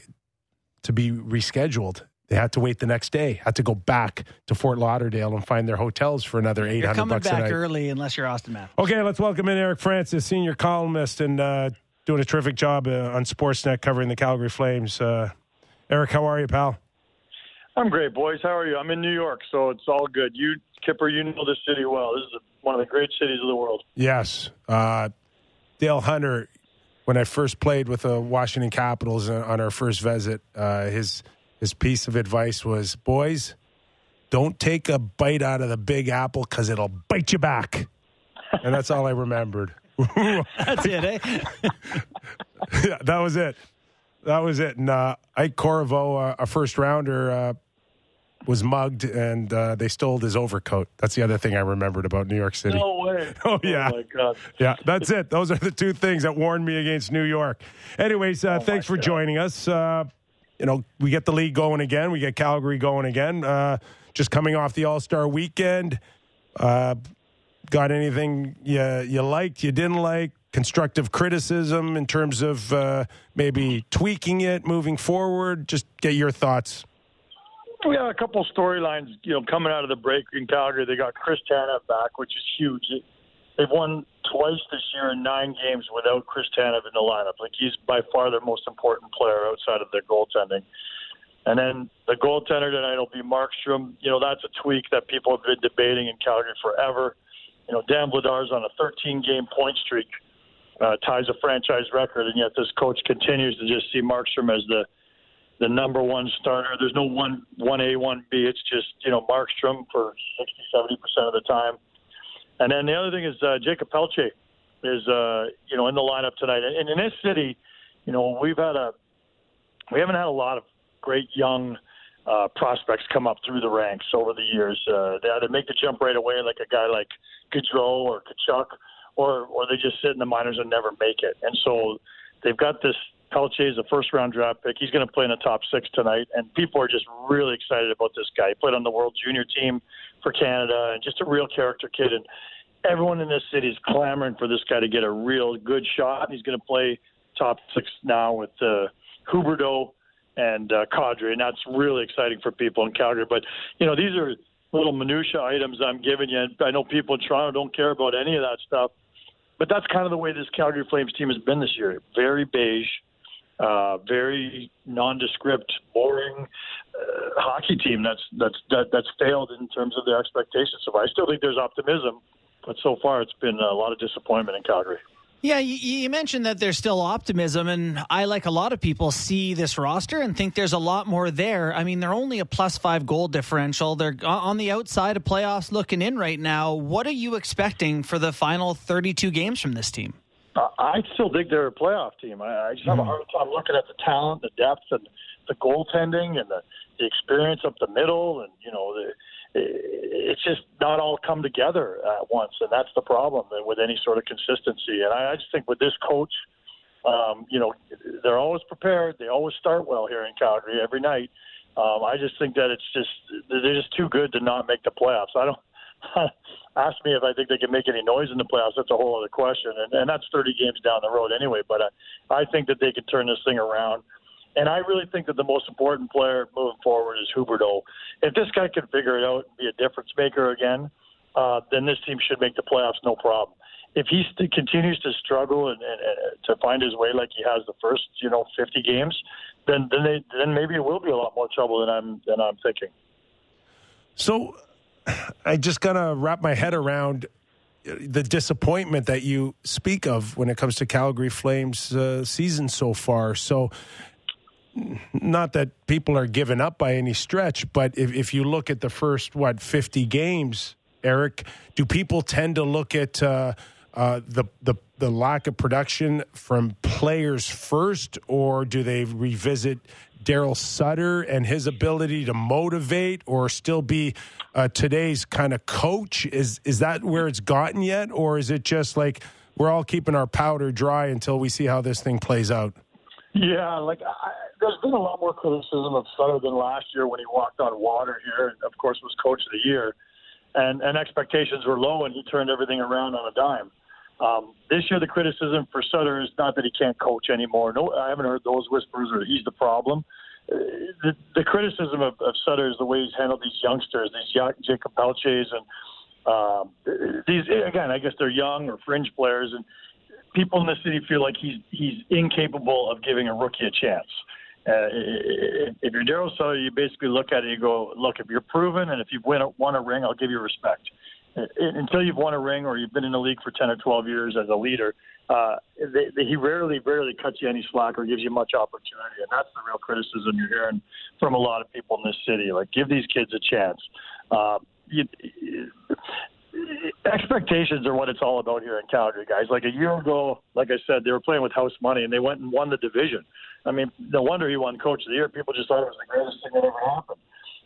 to be rescheduled. they had to wait the next day, had to go back to Fort Lauderdale and find their hotels for another eight coming bucks a back early unless you're Auston Matthews. Okay, let's welcome in Eric Francis, senior columnist and uh, doing a terrific job uh, on Sportsnet covering the Calgary Flames. Uh, Eric, how are you, pal? I'm great, boys. How are you? I'm in New York, so it's all good. You, Kyper, you know this city well. This is one of the great cities of the world. Yes. Uh, Dale Hunter, when I first played with the Washington Capitals on our first visit, uh, his his piece of advice was, "Boys, don't take a bite out of the Big Apple because it'll bite you back." And that's all I remembered. That's it, eh? yeah, that was it. That was it. And uh, Ike Corvo, uh, a first rounder, uh, was mugged and uh, they stole his overcoat. That's the other thing I remembered about New York City. No way. Oh, yeah. Oh my God. Yeah, that's it. Those are the two things that warned me against New York. Anyways, uh, thanks for God. joining us. Uh, you know, we get the league going again. We get Calgary going again. Uh, just coming off the All Star weekend. Uh, got anything you, you liked, you didn't like? Constructive criticism in terms of uh, maybe tweaking it, moving forward? Just get your thoughts. We got a couple storylines, you know, coming out of the break in Calgary. They got Chris Tanev back, which is huge. They've won twice this year in nine games without Chris Tanev in the lineup. Like he's by far their most important player outside of their goaltending. And then the goaltender tonight will be Markstrom. You know, that's a tweak that people have been debating in Calgary forever. You know, Dan Vladar's on a 13-game point streak, uh, ties a franchise record, and yet this coach continues to just see Markstrom as the the number one starter. There's no one one A one B. It's just you know Markstrom for 60, 70 percent of the time. And then the other thing is uh, Jacob Pelletier is uh, you know in the lineup tonight. And in this city, you know we've had a we haven't had a lot of great young uh, prospects come up through the ranks over the years. Uh, they either make the jump right away, like a guy like Gaudreau or Tkachuk, or or they just sit in the minors and never make it. And so they've got this Pelletier is a first round draft pick. He's going to play in the top six tonight, and people are just really excited about this guy. He played on the World Junior team for Canada, and just a real character kid. And everyone in this city is clamoring for this guy to get a real good shot. He's going to play top six now with uh, Huberdeau and uh, Kadri, and that's really exciting for people in Calgary. But you know, these are little minutia items I'm giving you. I know people in Toronto don't care about any of that stuff, but that's kind of the way this Calgary Flames team has been this year. Very beige, uh, very nondescript, boring uh, hockey team that's that's that, that's failed in terms of their expectations. So I still think there's optimism, but so far it's been a lot of disappointment in Calgary. Yeah, you, you mentioned that there's still optimism, and I, like a lot of people, see this roster and think there's a lot more there. I mean, they're only a plus five goal differential. They're on the outside of playoffs looking in right now. What are you expecting for the final 32 games from this team? I still think they're a playoff team. I, I just have a hard time looking at the talent, the depth, and the goaltending, and the, the experience up the middle, and you know the it's just not all come together at once, and that's the problem with any sort of consistency. And I, I just think with this coach, um, you know, they're always prepared. They always start well here in Calgary every night. Um, I just think that it's just they're just too good to not make the playoffs. I don't ask me if I think they can make any noise in the playoffs. That's a whole other question, and, and that's 30 games down the road anyway. But I, I think that they can turn this thing around. And I really think that the most important player moving forward is Huberdeau. If this guy can figure it out and be a difference maker again, uh, then this team should make the playoffs no problem. If he st- continues to struggle and, and, and to find his way like he has the first, you know, 50 games, then then they then maybe it will be a lot more trouble than I'm than I'm thinking. So I just gotta wrap my head around the disappointment that you speak of when it comes to Calgary Flames uh, season so far. So not that people are giving up by any stretch, but if, if you look at the first what fifty games, Eric, do people tend to look at uh, uh, the the the lack of production from players first, or do they revisit Daryl Sutter and his ability to motivate, or still be uh, today's kind of coach? Is is that where it's gotten yet, or is it just like we're all keeping our powder dry until we see how this thing plays out? Yeah, like I, there's been a lot more criticism of Sutter than last year when he walked on water here, and of course was coach of the year, and and expectations were low, and he turned everything around on a dime. Um, this year, the criticism for Sutter is not that he can't coach anymore. No, I haven't heard those whispers or he's the problem. the, the criticism of, of Sutter is the way he's handled these youngsters, these young, Jacob Pelletiers, and um, these again, I guess they're young or fringe players, and people in the city feel like he's he's incapable of giving a rookie a chance. Uh, if you're Daryl Sutter, you basically look at it you go, look, if you're proven and if you've won a, won a ring, I'll give you respect. Until you've won a ring or you've been in the league for 10 or 12 years as a leader, uh, they, they, he rarely, rarely cuts you any slack or gives you much opportunity. And that's the real criticism you're hearing from a lot of people in this city. Like, give these kids a chance. Uh, you, expectations are what it's all about here in Calgary, guys. Like a year ago, like I said, they were playing with house money and they went and won the division. I mean, no wonder he won Coach of the Year. People just thought it was the greatest thing that ever happened.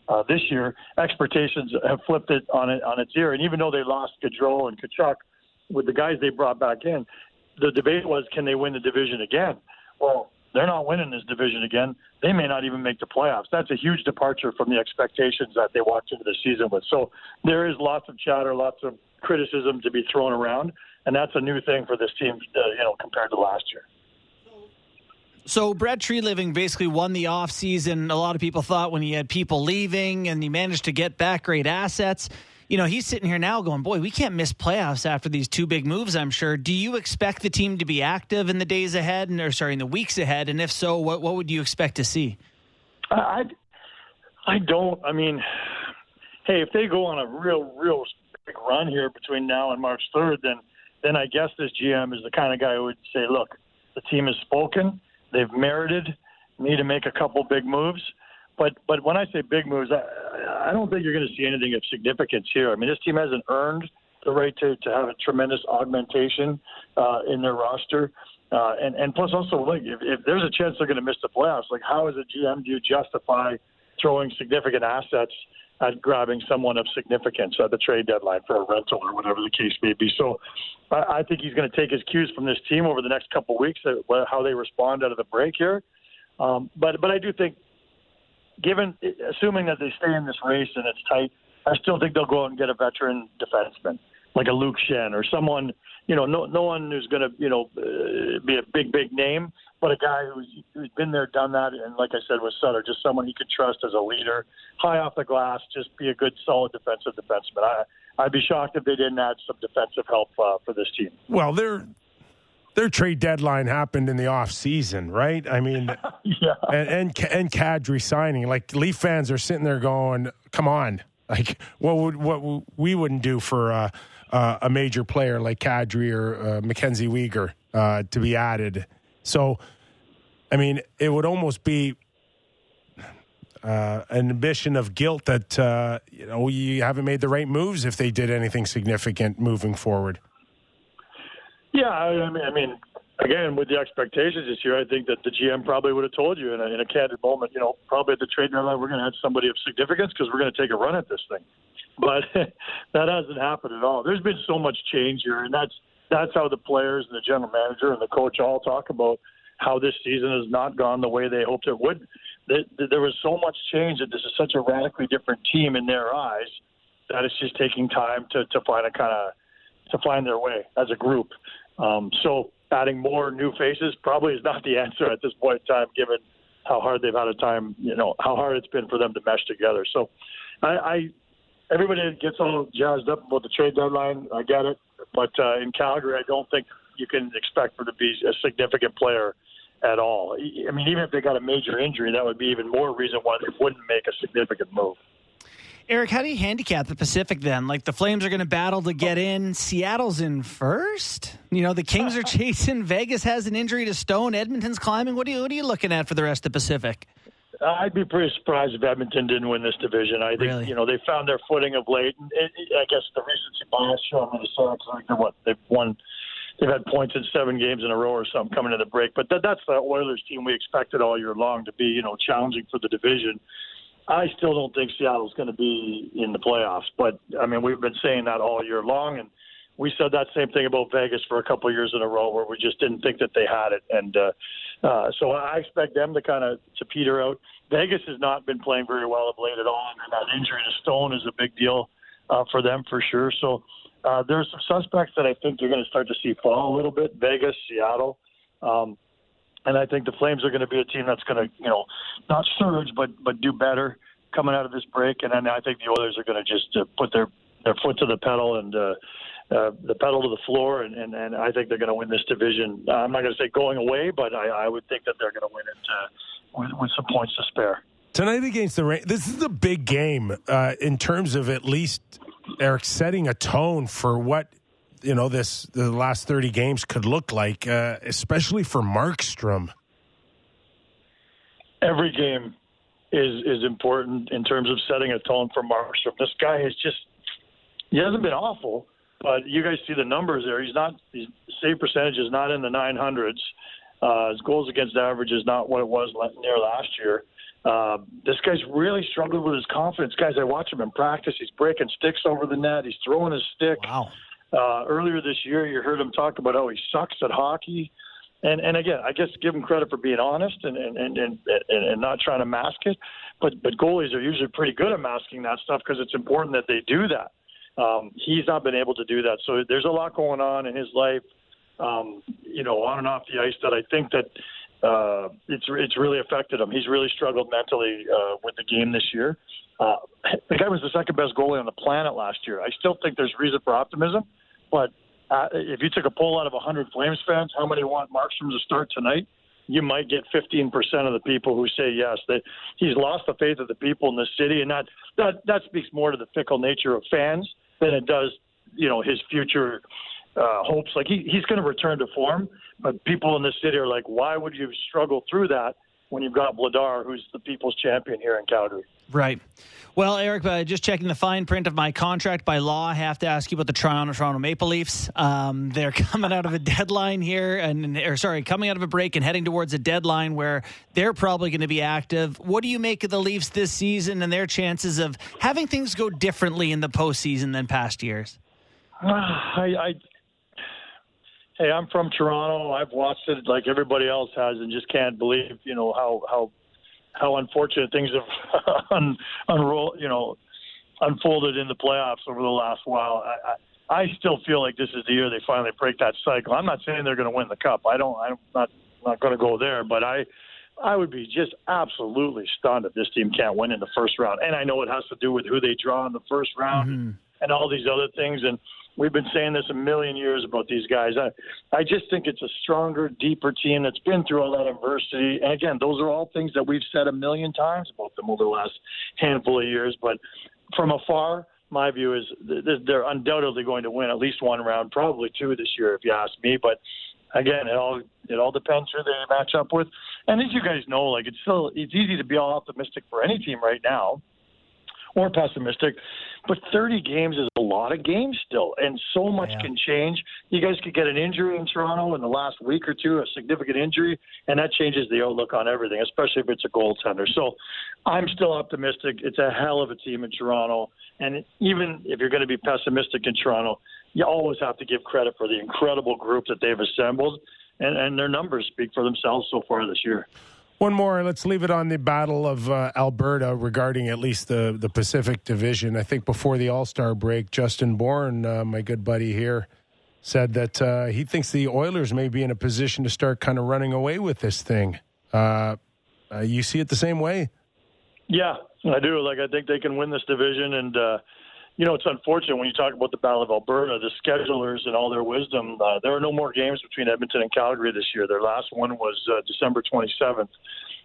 Uh, this year, expectations have flipped it on it on its ear, and even though they lost Gaudreau and Tkachuk with the guys they brought back in, the debate was, can they win the division again? Well, they're not winning this division again. They may not even make the playoffs. That's a huge departure from the expectations that they walked into the season with. So there is lots of chatter, lots of criticism to be thrown around, and that's a new thing for this team, uh, you know, compared to last year. So Brett Treliving basically won the offseason. A lot of people thought when he had people leaving and he managed to get back great assets. You know, he's sitting here now going, boy, we can't miss playoffs after these two big moves, I'm sure. Do you expect the team to be active in the days ahead, and, or sorry, in the weeks ahead? And if so, what, what would you expect to see? I, I don't. I mean, hey, if they go on a real, real big run here between now and March 3rd, then then I guess this GM is the kind of guy who would say, look, the team has spoken. They've merited me to make a couple big moves. But but when I say big moves, I, I don't think you're going to see anything of significance here. I mean, this team hasn't earned the right to, to have a tremendous augmentation uh, in their roster. Uh, and, and plus, also, like, if, if there's a chance they're going to miss the playoffs, like, how is a GM do you justify throwing significant assets at grabbing someone of significance at the trade deadline for a rental or whatever the case may be? So I, I think he's going to take his cues from this team over the next couple of weeks, uh, how they respond out of the break here. Um, but but I do think, given assuming that they stay in this race and it's tight, I still think they'll go out and get a veteran defenseman like a Luke Schenn or someone. You know, no no one who's going to you know uh, be a big big name, but a guy who's who's been there, done that, and like I said with Sutter, just someone he could trust as a leader, high off the glass, just be a good solid defensive defenseman. I I'd be shocked if they didn't add some defensive help uh, for this team. Well, they're their trade deadline happened in the off season, right? I mean, yeah, and and, and Kadri signing. Like Leaf fans are sitting there going, "Come on!" Like what would what we wouldn't do for uh, uh, a major player like Kadri or uh, Mackenzie Weegar uh, to be added. So, I mean, it would almost be uh, an admission of guilt that uh, you know you haven't made the right moves if they did anything significant moving forward. Yeah, I mean, I mean, again, with the expectations this year, I think that the GM probably would have told you in a, in a candid moment, you know, probably at the trade deadline, we're going to have somebody of significance because we're going to take a run at this thing. But that hasn't happened at all. There's been so much change here, and that's that's how the players, and the general manager, and the coach all talk about how this season has not gone the way they hoped it would. There was so much change that this is such a radically different team in their eyes that it's just taking time to to find a kind of to find their way as a group. Um, so adding more new faces probably is not the answer at this point in time, given how hard they've had a time, you know, how hard it's been for them to mesh together. So I, I everybody gets all jazzed up about the trade deadline. I get it. But uh, in Calgary, I don't think you can expect for to be a significant player at all. I mean, even if they got a major injury, that would be even more reason why they wouldn't make a significant move. Eric, how do you handicap the Pacific then? Like the Flames are going to battle to get in. Seattle's in first. You know the Kings are chasing. Vegas has an injury to Stone. Edmonton's climbing. What are you What are you looking at for the rest of the Pacific? Uh, I'd be pretty surprised if Edmonton didn't win this division. I think really? you know they found their footing of late. And it, I guess the recency bias showing me the Sox like they're what they've won. They've had points in seven games in a row or something coming to the break. But that, that's the Oilers team we expected all year long to be, you know, challenging for the division. I still don't think Seattle's going to be in the playoffs, but I mean we've been saying that all year long, and we said that same thing about Vegas for a couple of years in a row, where we just didn't think that they had it, and uh, uh, so I expect them to kind of to peter out. Vegas has not been playing very well of late at all, and that injury to Stone is a big deal uh, for them for sure. So uh, there's some suspects that I think you're going to start to see fall a little bit. Vegas, Seattle. Um, and I think the Flames are going to be a team that's going to, you know, not surge, but but do better coming out of this break. And then I think the Oilers are going to just uh, put their their foot to the pedal and. Uh, uh, the pedal to the floor, and, and, and I think they're going to win this division. I'm not going to say going away, but I, I would think that they're going to win it uh, with, with some points to spare. Tonight against the Rain, this is a big game uh, in terms of at least Eric setting a tone for what you know this the last 30 games could look like, uh, especially for Markstrom. Every game is is important in terms of setting a tone for Markstrom. This guy is just he hasn't been awful, but you guys see the numbers there. He's not his save percentage is not in the 900s. Uh, his goals against average is not what it was near last year. Uh, this guy's really struggled with his confidence. Guys, I watch him in practice. He's breaking sticks over the net. He's throwing his stick. Wow. Uh, earlier this year, you heard him talk about how he sucks at hockey. And and again, I guess give him credit for being honest and and and and, and not trying to mask it. But but goalies are usually pretty good at masking that stuff because it's important that they do that. Um, he's not been able to do that. So there's a lot going on in his life, um, you know, on and off the ice that I think that uh, it's it's really affected him. He's really struggled mentally uh, with the game this year. Uh, the guy was the second best goalie on the planet last year. I still think there's reason for optimism, but uh, if you took a poll out of 100 Flames fans, how many want Markstrom to start tonight? You might get 15% of the people who say yes. That he's lost the faith of the people in the city, and that that that speaks more to the fickle nature of fans than it does, you know, his future uh, hopes. Like he, he's going to return to form, but people in the city are like, why would you struggle through that when you've got Vladar, who's the people's champion here in Calgary? Right. Well, Eric, uh, just checking the fine print of my contract by law, I have to ask you about the Toronto Toronto Maple Leafs. Um, they're coming out of a deadline here, and or sorry, coming out of a break and heading towards a deadline where they're probably going to be active. What do you make of the Leafs this season and their chances of having things go differently in the postseason than past years? Uh, I, I hey, I'm from Toronto. I've watched it like everybody else has, and just can't believe you know how how how unfortunate things have un, unroll you know unfolded in the playoffs over the last while. I, I I still feel like this is the year they finally break that cycle. I'm not saying they're going to win the cup. I don't. I'm not not going to go there, but I I would be just absolutely stunned if this team can't win in the first round. And I know it has to do with who they draw in the first round mm-hmm. and all these other things. And We've been saying this a million years about these guys. I, I just think it's a stronger, deeper team that's been through all that adversity. And again, those are all things that we've said a million times about them over the last handful of years. But from afar, my view is they're undoubtedly going to win at least one round, probably two this year, if you ask me. But again, it all it all depends who they match up with. And as you guys know, like it's still it's easy to be all optimistic for any team right now or pessimistic. But 30 games is a lot of games still, and so much yeah. can change. You guys could get an injury in Toronto in the last week or two, a significant injury, and that changes the outlook on everything, especially if it's a goaltender. So I'm still optimistic. It's a hell of a team in Toronto. And even if you're going to be pessimistic in Toronto, you always have to give credit for the incredible group that they've assembled, and, and their numbers speak for themselves so far this year. One more. Let's leave it on the Battle of uh, Alberta regarding at least the, the Pacific Division. I think before the All Star break, Justin Bourne, uh, my good buddy here, said that uh, he thinks the Oilers may be in a position to start kind of running away with this thing. Uh, uh, you see it the same way? Yeah, I do. Like, I think they can win this division. And, uh, you know, it's unfortunate when you talk about the Battle of Alberta, the schedulers and all their wisdom. Uh, there are no more games between Edmonton and Calgary this year. Their last one was uh, December 27th.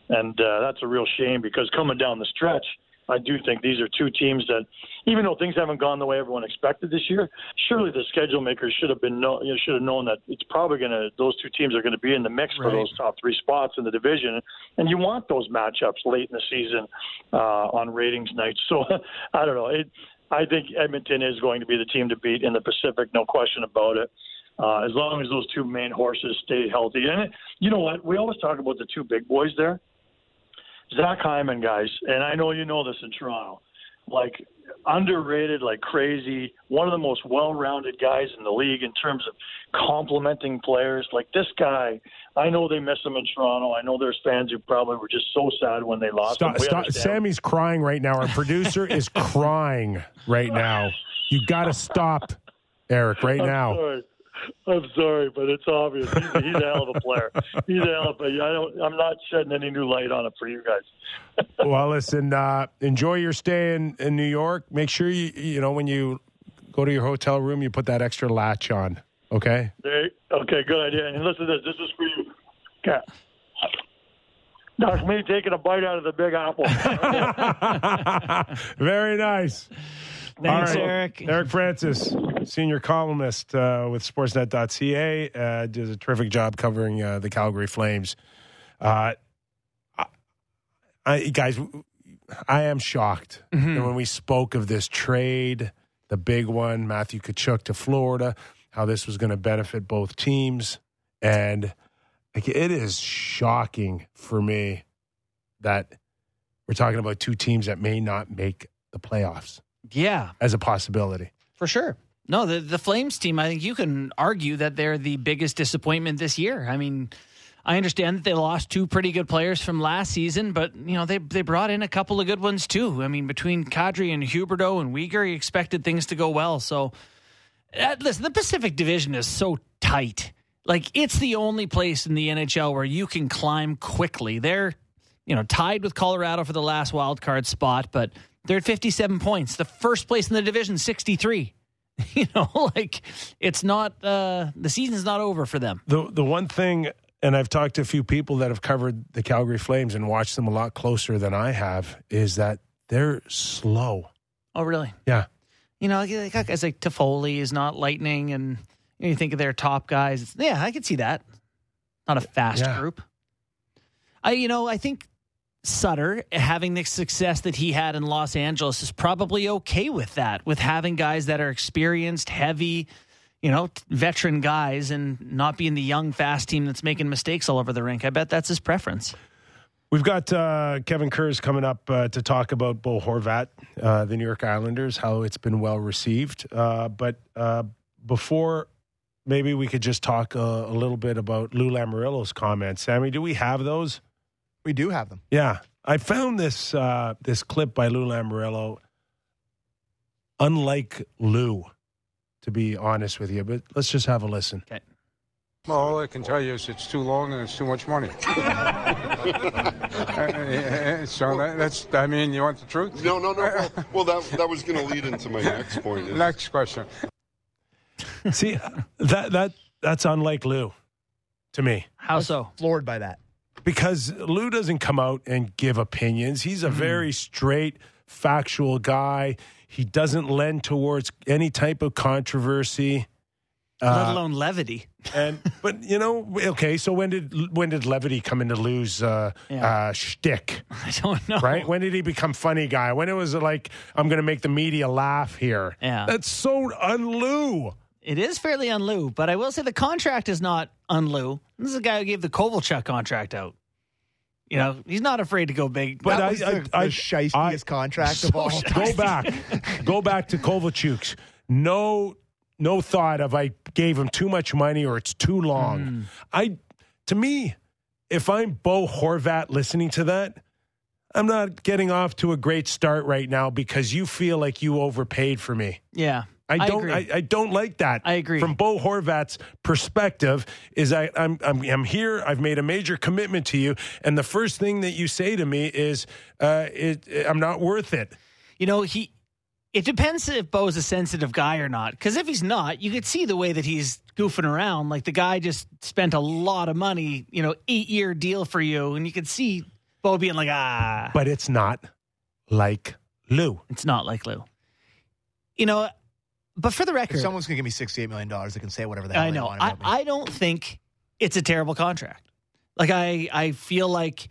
And uh, that's a real shame because coming down the stretch, I do think these are two teams that, even though things haven't gone the way everyone expected this year, surely the schedule makers should have been know, you know, should have known that it's probably going to those two teams are going to be in the mix right. for those top three spots in the division, and you want those matchups late in the season uh, on ratings nights. So I don't know. It, I think Edmonton is going to be the team to beat in the Pacific, no question about it. Uh, as long as those two main horses stay healthy. And you know what? We always talk about the two big boys there. Zach Hyman, guys, and I know you know this in Toronto, like underrated like crazy. One of the most well-rounded guys in the league in terms of complementing players. Like this guy, I know they miss him in Toronto. I know there's fans who probably were just so sad when they lost stop, him. Stop. Sammy's crying right now. Our producer is crying right now. You got to stop, Eric, right now. I'm sorry, but it's obvious. He's, he's a hell of a player. He's a hell of a. I don't. I'm not shedding any new light on it for you guys. well, listen, uh, enjoy your stay in, in New York. Make sure you, you know, when you go to your hotel room, you put that extra latch on. Okay. There, okay, good idea. And listen to this. This is for you. Okay. That's me taking a bite out of the big apple. Very nice. Thanks, right. Eric. Eric Francis, senior columnist uh, with Sportsnet.ca, uh, does a terrific job covering uh, the Calgary Flames. Uh, I, I, guys, I am shocked Mm-hmm. when we spoke of this trade, the big one, Matthew Tkachuk to Florida, how this was going to benefit both teams, and it is shocking for me that we're talking about two teams that may not make the playoffs Yeah, as a possibility. for sure. No, the the Flames team. I think you can argue that they're the biggest disappointment this year. I mean, I understand that they lost two pretty good players from last season, but you know they they brought in a couple of good ones too. I mean, between Kadri and Huberdeau and Weegar, you expected things to go well. So, uh, listen, the Pacific Division is so tight. Like it's the only place in the NHL where you can climb quickly. They're you know tied with Colorado for the last wild card spot, but they're at 57 points. The first place in the division, 63. You know, like it's not uh the season's not over for them. The the one thing, and I've talked to a few people that have covered the Calgary Flames and watched them a lot closer than I have, is that they're slow. Oh, really? Yeah. You know, like- like guys like Toffoli is not lightning, and you, know, you think of their top guys. Yeah, I could see that. Not a fast Yeah. group. I, you know, I think Sutter having the success that he had in Los Angeles is probably okay with that, with having guys that are experienced, heavy, you know, veteran guys, and not being the young, fast team that's making mistakes all over the rink. I bet that's his preference. We've got uh, Kevin Kurz coming up uh, to talk about Bo Horvat, uh, the New York Islanders, how it's been well received. Uh, but uh, before, maybe we could just talk uh, a little bit about Lou Lamoriello's comments. Sammy, do we have those? We do have them. Yeah, I found this uh, this clip by Lou Lamoriello. Unlike Lou, to be honest with you, but let's just have a listen. Okay. Well, all I can tell you is it's too long and it's too much money. Uh, so that, that's, I mean, you want the truth? No, no, no. Well, well that that was going to lead into my next point. Is, Next question. See that that that's unlike Lou to me. How so? Floored by that. Because Lou doesn't come out and give opinions. He's a very straight, factual guy. He doesn't lend towards any type of controversy. Let Uh, alone levity. and but you know, okay. So when did when did levity come into Lou's uh, Yeah. uh, shtick? I don't know. Right? When did he become funny guy? When it was like I'm going to make the media laugh here. Yeah. that's so un-Lou. It is fairly unlou, but I will say the contract is not unlou. This is a guy who gave the Kovalchuk contract out. You know, he's not afraid to go big. But I- the, I- the shystiest I- contract of all time. go back, go back to Kovalchuk's. No, no thought of I gave him too much money or it's too long. Hmm. I, to me, if I'm Bo Horvat listening to that, I'm not getting off to a great start right now because you feel like you overpaid for me. yeah, I don't. I, I, don't like that. I agree. From Bo Horvat's perspective, is I, I'm I'm I'm here. I've made a major commitment to you, and the first thing that you say to me is, uh, it, "I'm not worth it." you know he. It depends if Bo's a sensitive guy or not. Because if he's not, you could see the way that he's goofing around. Like the guy just spent a lot of money, you know, eight year deal for you, and you could see Bo being like, ah, But it's not like Lou. it's not like Lou. You know, but for the record, If someone's going to give me $68 million, they can say whatever the hell I they know. want I. I don't think it's a terrible contract. Like I, I feel like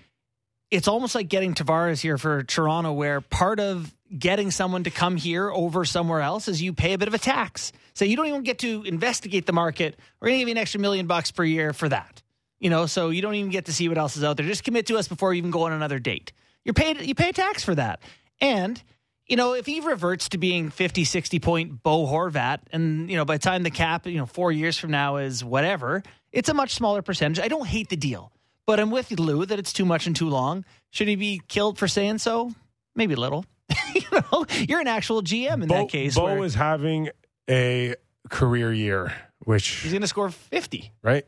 it's almost like getting Tavares here for Toronto, where part of getting someone to come here over somewhere else is you pay a bit of a tax. So you don't even get to investigate the market. We're going to give you an extra million bucks per year for that. You know, so you don't even get to see what else is out there. Just commit to us before you even go on another date. You're paid. You pay a tax for that, and you know, if he reverts to being 50, 60 point Bo Horvat, and, you know, by the time the cap, you know, four years from now is whatever, it's a much smaller percentage. I don't hate the deal, but I'm with Lou that it's too much and too long. Should he be killed for saying so? Maybe a little. you know, you're an actual GM in Bo, that case. Bo where- is having a career year which He's going to score 50. right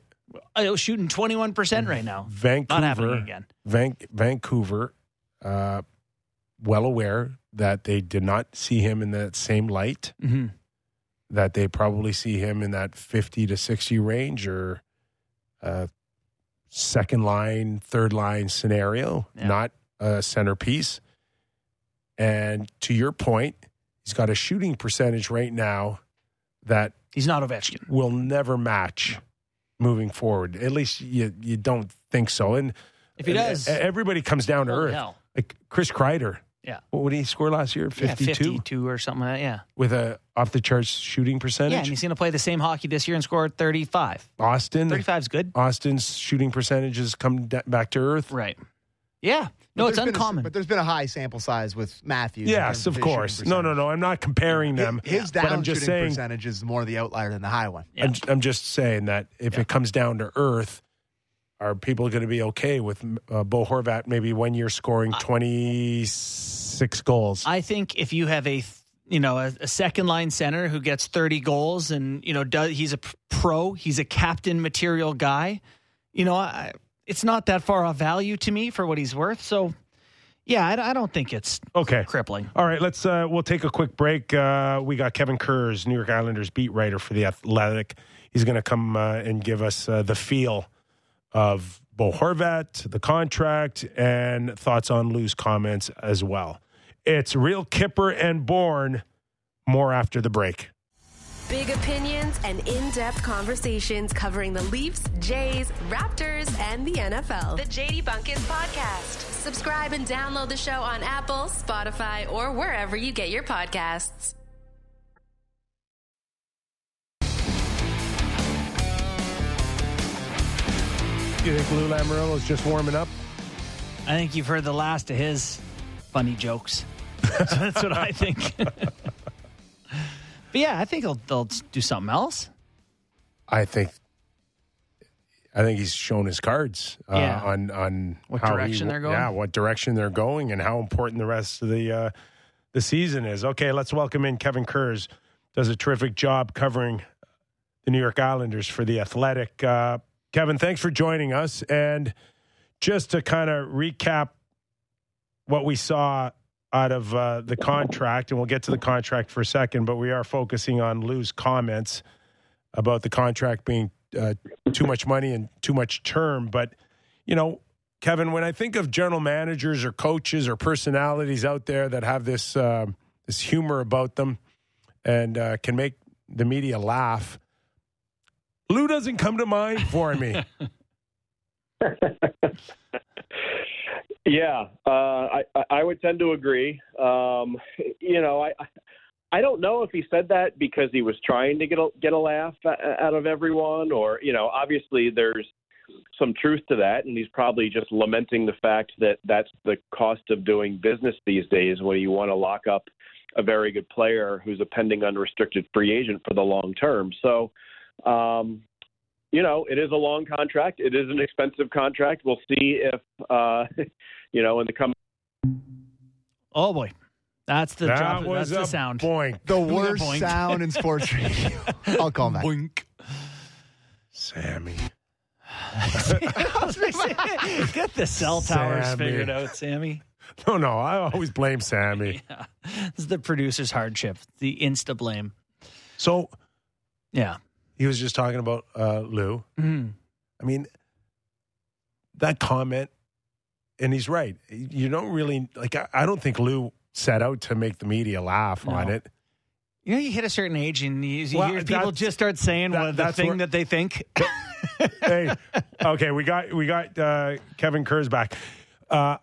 I was shooting 21% right now. Vancouver, Not happening again. Van- Vancouver, uh, well aware that they did not see him in that same light. hmm That they probably see him in that fifty to sixty range or uh, second line, third line scenario, Yeah. not a centerpiece. And to your point, he's got a shooting percentage right now that He's not Ovechkin. will never match moving forward. At least you you don't think so. And If he does, everybody comes down to earth. hell. Like Chris Kreider. Yeah. What did he score last year? Yeah, 52 52 or something like that. Yeah. with a off the charts shooting percentage. Yeah, and he's going to play the same hockey this year and score 35. Auston 35 is good. Auston's shooting percentage has come da- back to earth. Right. Yeah. No, it's there's a- uncommon. but there's been a high sample size with Matthews. Yes, of course. No, no, no. I'm not comparing them. His but down I'm just shooting saying. percentage is more the outlier than the high one. Yeah. I'm, I'm just saying that if Yeah. it comes down to earth, are people going to be okay with uh, Bo Horvat maybe one year scoring 26 goals? I think if you have a you know a, a second line center who gets 30 goals and you know does he's a pro, he's a captain material guy, you know, I, it's not that far off value to me for what he's worth. So, yeah, I, I don't think it's okay. crippling. All right, let's. Uh, we'll take a quick break. Uh, we got Kevin Kurz, New York Islanders beat writer for the Athletic. He's going to come uh, and give us uh, the feel of Bo Horvat, the contract, and thoughts on Lou's comments as well. It's real Kyper and Bourne. More after the break. Big opinions and in depth conversations covering the Leafs, Jays, Raptors, and the NFL. The JD Bunkis Podcast. Subscribe and download the show on Apple, Spotify, or wherever you get your podcasts. You think Lou Lamoriello is just warming up? I think you've heard the last of his funny jokes. So that's what I think. but yeah, I think they'll, they'll do something else. I think. I think he's shown his cards uh, Yeah. on on What how direction he, they're going? Yeah, what direction they're going, and how important the rest of the uh, the season is. Okay, let's welcome in Kevin Kurz. Does a terrific job covering the New York Islanders for the Athletic. Uh, Kevin, thanks for joining us. And just to kind of recap what we saw out of uh, the contract, and we'll get to the contract for a second, but we are focusing on Lou's comments about the contract being uh, too much money and too much term. But, you know, Kevin, when I think of general managers or coaches or personalities out there that have this uh, this humor about them and uh, can make the media laugh, Lou doesn't come to mind for me. Yeah, uh, I I- I would tend to agree. Um, you know, I I don't know if he said that because he was trying to get a get a laugh out of everyone, or you know, obviously there's some truth to that, and he's probably just lamenting the fact that that's the cost of doing business these days, when you want to lock up a very good player who's a pending unrestricted free agent for the long term. So. Um, you know, it is a long contract. It is an expensive contract. We'll see if, uh, you know, in the coming. Oh boy, that's the that drop, was that's a the sound. boink. The worst boink. sound in sports radio. I'll call that. back. Boink. Sammy. Get the cell towers Sammy. figured out, Sammy. No, no, I always blame Sammy. Yeah. This is the producer's hardship, the insta blame. So Yeah. He was just talking about uh, Lou. Mhm. I mean, that comment, and he's right. You don't really like. I, I don't think Lou set out to make the media laugh No. on it. You know, you hit a certain age and you, you Well, hear people just start saying that- what the thing where- that they think. hey, okay, we got we got uh, Kevin Kurz back. Uh,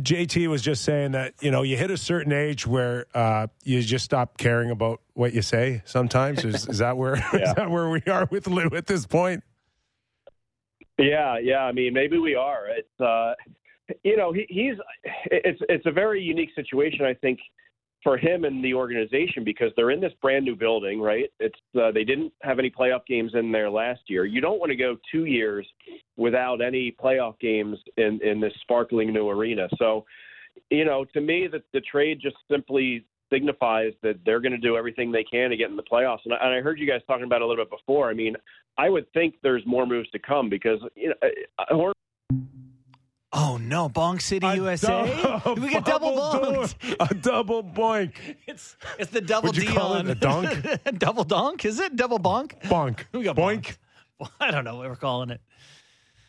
JT was just saying that you know you hit a certain age where uh, you just stop caring about what you say. Sometimes is, is that where Yeah. is that where we are with Lou at this point? Yeah, yeah. I mean, maybe we are. It's, uh, you know, he, he's. It's it's a very unique situation, I think, for him and the organization because they're in this brand new building, right? It's uh, they didn't have any playoff games in there last year. You don't want to go two years without any playoff games in in this sparkling new arena. So, you know, to me, that the trade just simply signifies that they're going to do everything they can to get in the playoffs. And I, and I heard you guys talking about it a little bit before. I mean, I would think there's more moves to come because you know, uh, Hor- Oh no, Bonk City, USA. dou- we get double bonked. do- A double bonk. It's it's the double Would you D call it a dunk? double donk. Is it double bonk? Bonk. We got bonk. bonked. I don't know what we're calling it.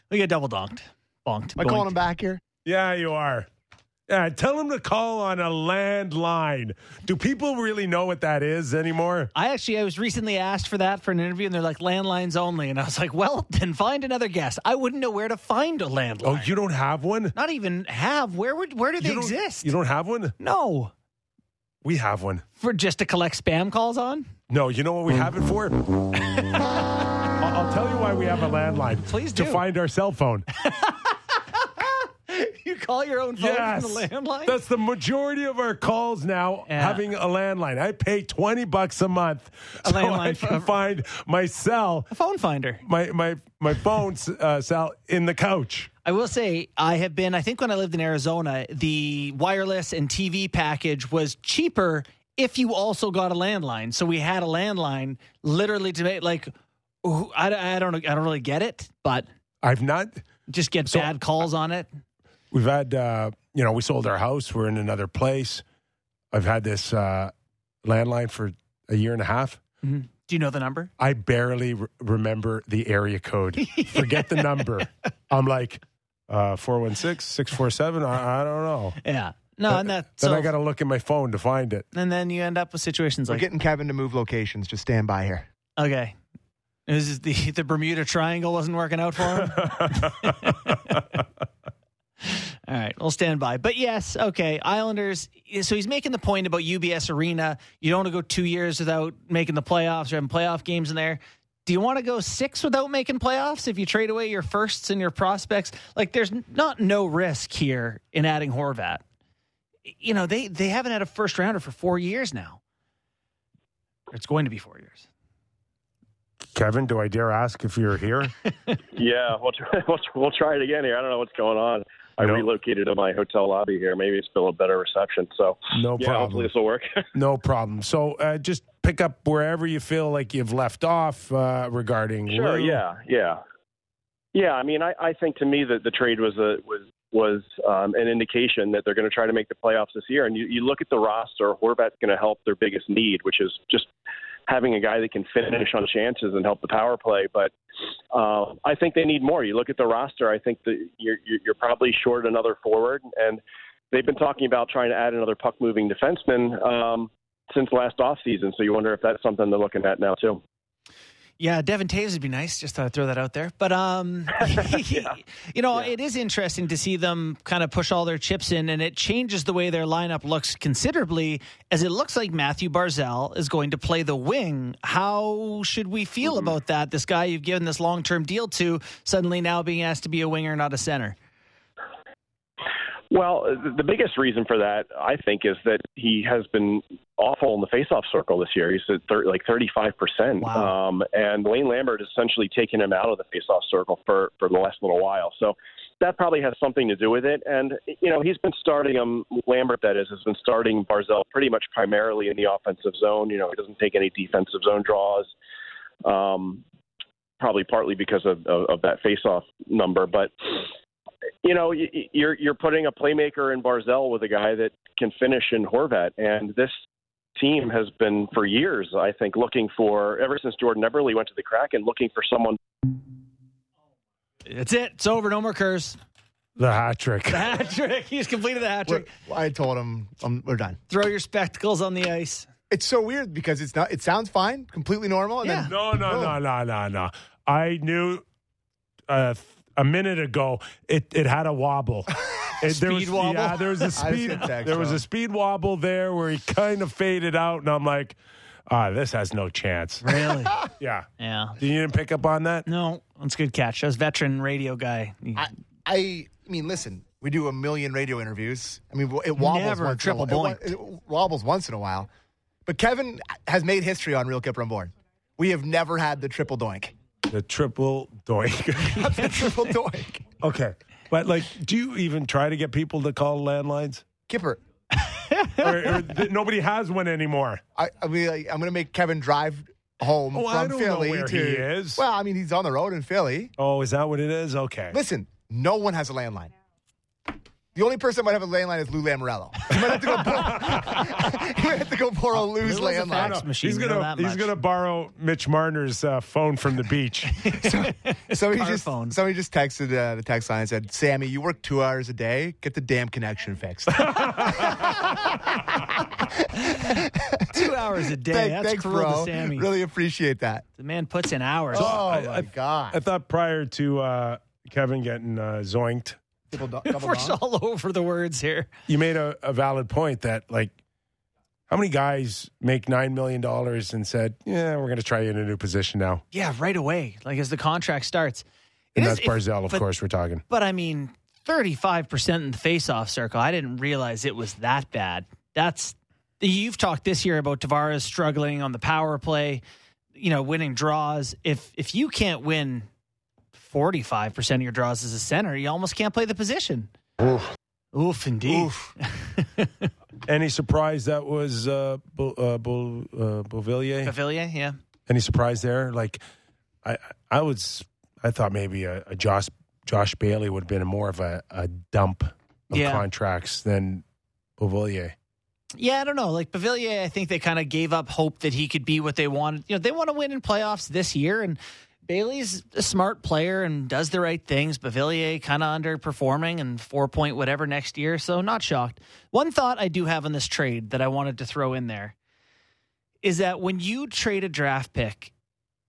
We get double donked, bonked. Am I calling him back here? Yeah, you are. Yeah, tell him to call on a landline. Do people really know what that is anymore? I actually I was recently asked for that for an interview, and they're like landlines only, and I was like, well, then find another guest. I wouldn't know where to find a landline. Oh, you don't have one? not even have. Where would where do they you exist? You don't have one? no, We have one. for just to collect spam calls on. No, you know what we have it for? I'll I'll tell you why we have a landline. Please do. To find our cell phone. You call your own phone yes. from the landline. That's the majority of our calls now Yeah. having a landline. I pay 20 bucks a month A so I landline can find my cell, a phone finder. my my my phone uh, cell in the couch. I will say I have been. I think when I lived in Arizona, the wireless and TV package was cheaper if you also got a landline. So we had a landline literally to make like. I, I don't. I don't really get it, but I've not just get So- bad calls on it. We've had, uh, you know, we sold our house. We're in another place. I've had this uh, landline for a year and a half. Do you know the number? I barely re- remember the area code. Forget the number. I'm like, uh, 416 647. I I don't know. Yeah. No, and that. Then So, I got to look at my phone to find it. and then you end up with situations We're like getting Kevin to move locations. Just stand by here. okay. Is the the Bermuda Triangle wasn't working out for him? All right, we'll stand by. But yes, okay, Islanders. So he's making the point about UBS Arena. You don't want to go two years without making the playoffs or having playoff games in there. Do you want to go six without making playoffs if you trade away your firsts and your prospects? Like, there's not no risk here in adding Horvat. You know, they they haven't had a first rounder for four years now. It's going to be four years. Kevin, do I dare ask if you're here? yeah, we'll try, we'll, we'll try it again here. I don't know what's going on. I No. relocated to my hotel lobby here. Maybe it's still a better reception. So No yeah, problem. hopefully this will work. No problem. So uh, just pick up wherever you feel like you've left off uh, regarding. Sure. Lou. Yeah. Yeah. Yeah. I mean, I, I think to me that the trade was a was was um, an indication that they're going to try to make the playoffs this year. And you, you look at the roster, Horvat's going to help their biggest need, which is just having a guy that can finish on chances and help the power play. But uh, I think they need more. You look at the roster. I think that you're you're probably short another forward, and they've been talking about trying to add another puck moving defenseman. Um, since last off season. so you wonder if that's something they're looking at now too. Yeah, Devon Toews would be nice. Just thought I'd throw that out there. But um, you know, it is interesting to see them kind of push all their chips in, and it changes the way their lineup looks considerably. As it looks like Mathew Barzal is going to play the wing. How should we feel about that? This guy you've given this long term deal to suddenly now being asked to be a winger, not a center. Well, the biggest reason for that, I think, is that he has been awful in the faceoff circle this year. He's at thir- like 35%. Wow. Um, and Lane Lambert has essentially taken him out of the faceoff circle for, for the last little while. So that probably has something to do with it. And, you know, he's been starting him, Lambert, that is, has been starting Barzal pretty much primarily in the offensive zone. You know, he doesn't take any defensive zone draws. Um, probably partly because of, of, of that faceoff number. But you know, y- y- you're you're putting a playmaker in Barzal with a guy that can finish in Horvat, and this team has been for years, I think, looking for ever since Jordan Eberle went to the Kraken, looking for someone. That's it. It's over. No more curse. The hat trick. The hat trick. He's completed the hat trick. We're- I told him um, we're done. Throw your spectacles on the ice. It's so weird because it's not. It sounds fine, completely normal. And Yeah. then No, no, no, no, no, no. I knew uh, a minute ago it, it had a wobble. It, there Speed was, wobble? Yeah, there was a I speed. There was a speed wobble there where he kind of faded out, and I'm like, ah, this has no chance. Really? Yeah. yeah. You didn't pick up on that? No, that's a good catch. That was veteran radio guy. I, I mean, listen, we do a million radio interviews. I mean, it wobbles Never once triple in a while. It, it wobbles once in a while. But Kevin has made history on Real Kyper and Bourne. We have never had the triple doink. The triple doink. the triple doink. okay. But, like, do you even try to get people to call landlines? Kyper, or, or th- nobody has one anymore. I, I mean, like, I'm going to make Kevin drive home Oh, from I don't know Philly where to. he is. Well, I mean, he's on the road in Philly. Oh, is that what it is? Okay. Listen, no one has a landline. The only person that might have a landline is Lou Lamoriello. You might have to go borrow, you might have to go borrow Lou's Lou has a landline. fax machine. he's gonna he's much. gonna borrow Mitch Marner's uh, phone from the beach. Somebody Car just phone. somebody just texted uh, the text line and said, "Sammy, you work two hours a day. Get the damn connection fixed." Two hours a day. Thank- That's thanks, cruel bro. to Sammy. Really appreciate that. The man puts in hours. oh I- my I- god! I thought prior to uh, Kevin getting uh, zoinked, Double do- double We're down. all over the words here. you made a, a valid point that like how many guys make nine million dollars and said, "Yeah, we're going to try you in a new position now," Yeah, right away. Like as the contract starts. It and is- that's Barzal, of but- course. We're talking. But I mean, 35% in the face-off circle. I didn't realize it was that bad. That's you've talked this year about Tavares struggling on the power play, you know, winning draws. If if you can't win 45% of your draws as a center, you almost can't play the position. Oof. Oof, indeed. Oof. Any surprise that was uh, Bo, uh, Bo, uh, Beauvillier? Pavillier, yeah. Any surprise there? Like, I I was I thought maybe a, a Josh Josh Bailey would have been more of a, a dump of Yeah. contracts than Beauvillier. Yeah, I don't know. Like Beauvillier, I think they kind of gave up hope that he could be what they wanted. You know, they want to win in playoffs this year, and Bailey's a smart player and does the right things. Beauvillier kind of underperforming and four point whatever next year, so not shocked. One thought I do have on this trade that I wanted to throw in there is that when you trade a draft pick,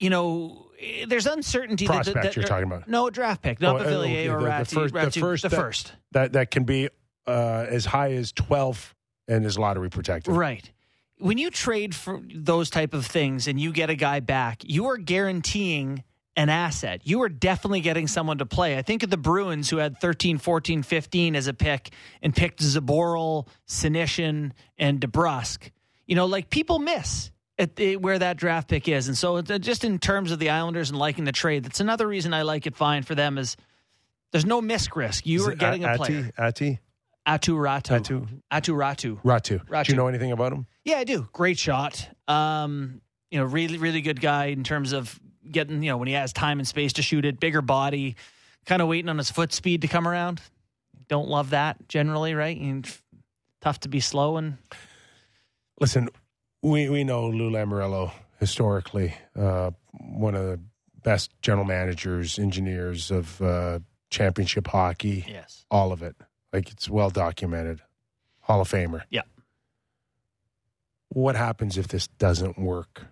you know, there's uncertainty. that- Prospect that, you're talking about. No, draft pick, not Oh, Beauvillier okay, or the- the Räty. first- the first the that- first. That that can be uh, as high as twelve and is lottery protected. Right. When you trade for those type of things and you get a guy back, you are guaranteeing an asset. You are definitely getting someone to play. I think of the Bruins who had 13, 14, 15 as a pick and picked Zboril, Senyshyn, and DeBrusk. You know, like people miss at the, where that draft pick is. And so uh, just in terms of the Islanders and liking the trade, that's another reason I like it fine for them is there's no misc risk. You Is are getting a Ati? player. Ati? Atu Ratu. Atu? Atu Ratu. Ratu. Ratu. Do you know anything about him? Yeah, I do. Great shot. Um, you know, really, really good guy in terms of getting, you know, when he has time and space to shoot it, bigger body, kind of waiting on his foot speed to come around. Don't love that generally, right? And tough to be slow and Listen, we we know Lou Lamoriello historically, uh, one of the best general managers, engineers of uh, championship hockey. yes. All of it, like it's well documented. Hall of Famer. Yeah. What happens if this doesn't work,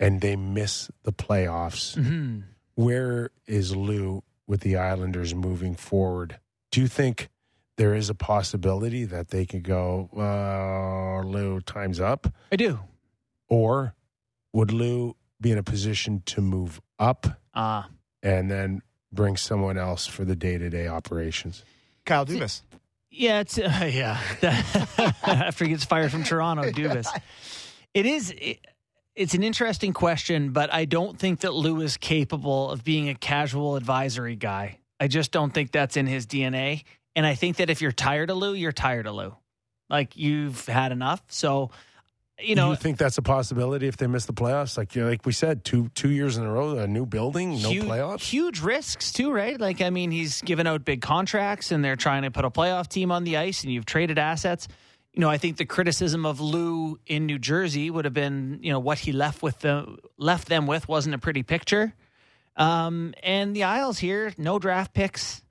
and they miss the playoffs? hmm Where is Lou with the Islanders moving forward? Do you think there is a possibility that they could go, uh, Lou, time's up? I do. Or would Lou be in a position to move up Uh and then bring someone else for the day to day operations? Kyle Dubas. Yeah, it's uh, yeah. After he gets fired from Toronto, Dubas. It is. It, it's an interesting question, but I don't think that Lou is capable of being a casual advisory guy. I just don't think that's in his DNA. And I think that if you're tired of Lou, you're tired of Lou. Like you've had enough. So, you know, you think that's a possibility if they miss the playoffs? Like you know, like we said, two two years in a row, a new building, no huge, playoffs. Huge risks too, right? Like I mean, he's given out big contracts, and they're trying to put a playoff team on the ice, and you've traded assets. You know, I think the criticism of Lou in New Jersey would have been, you know, what he left with the left them with wasn't a pretty picture. Um, and the Isles here, no draft picks,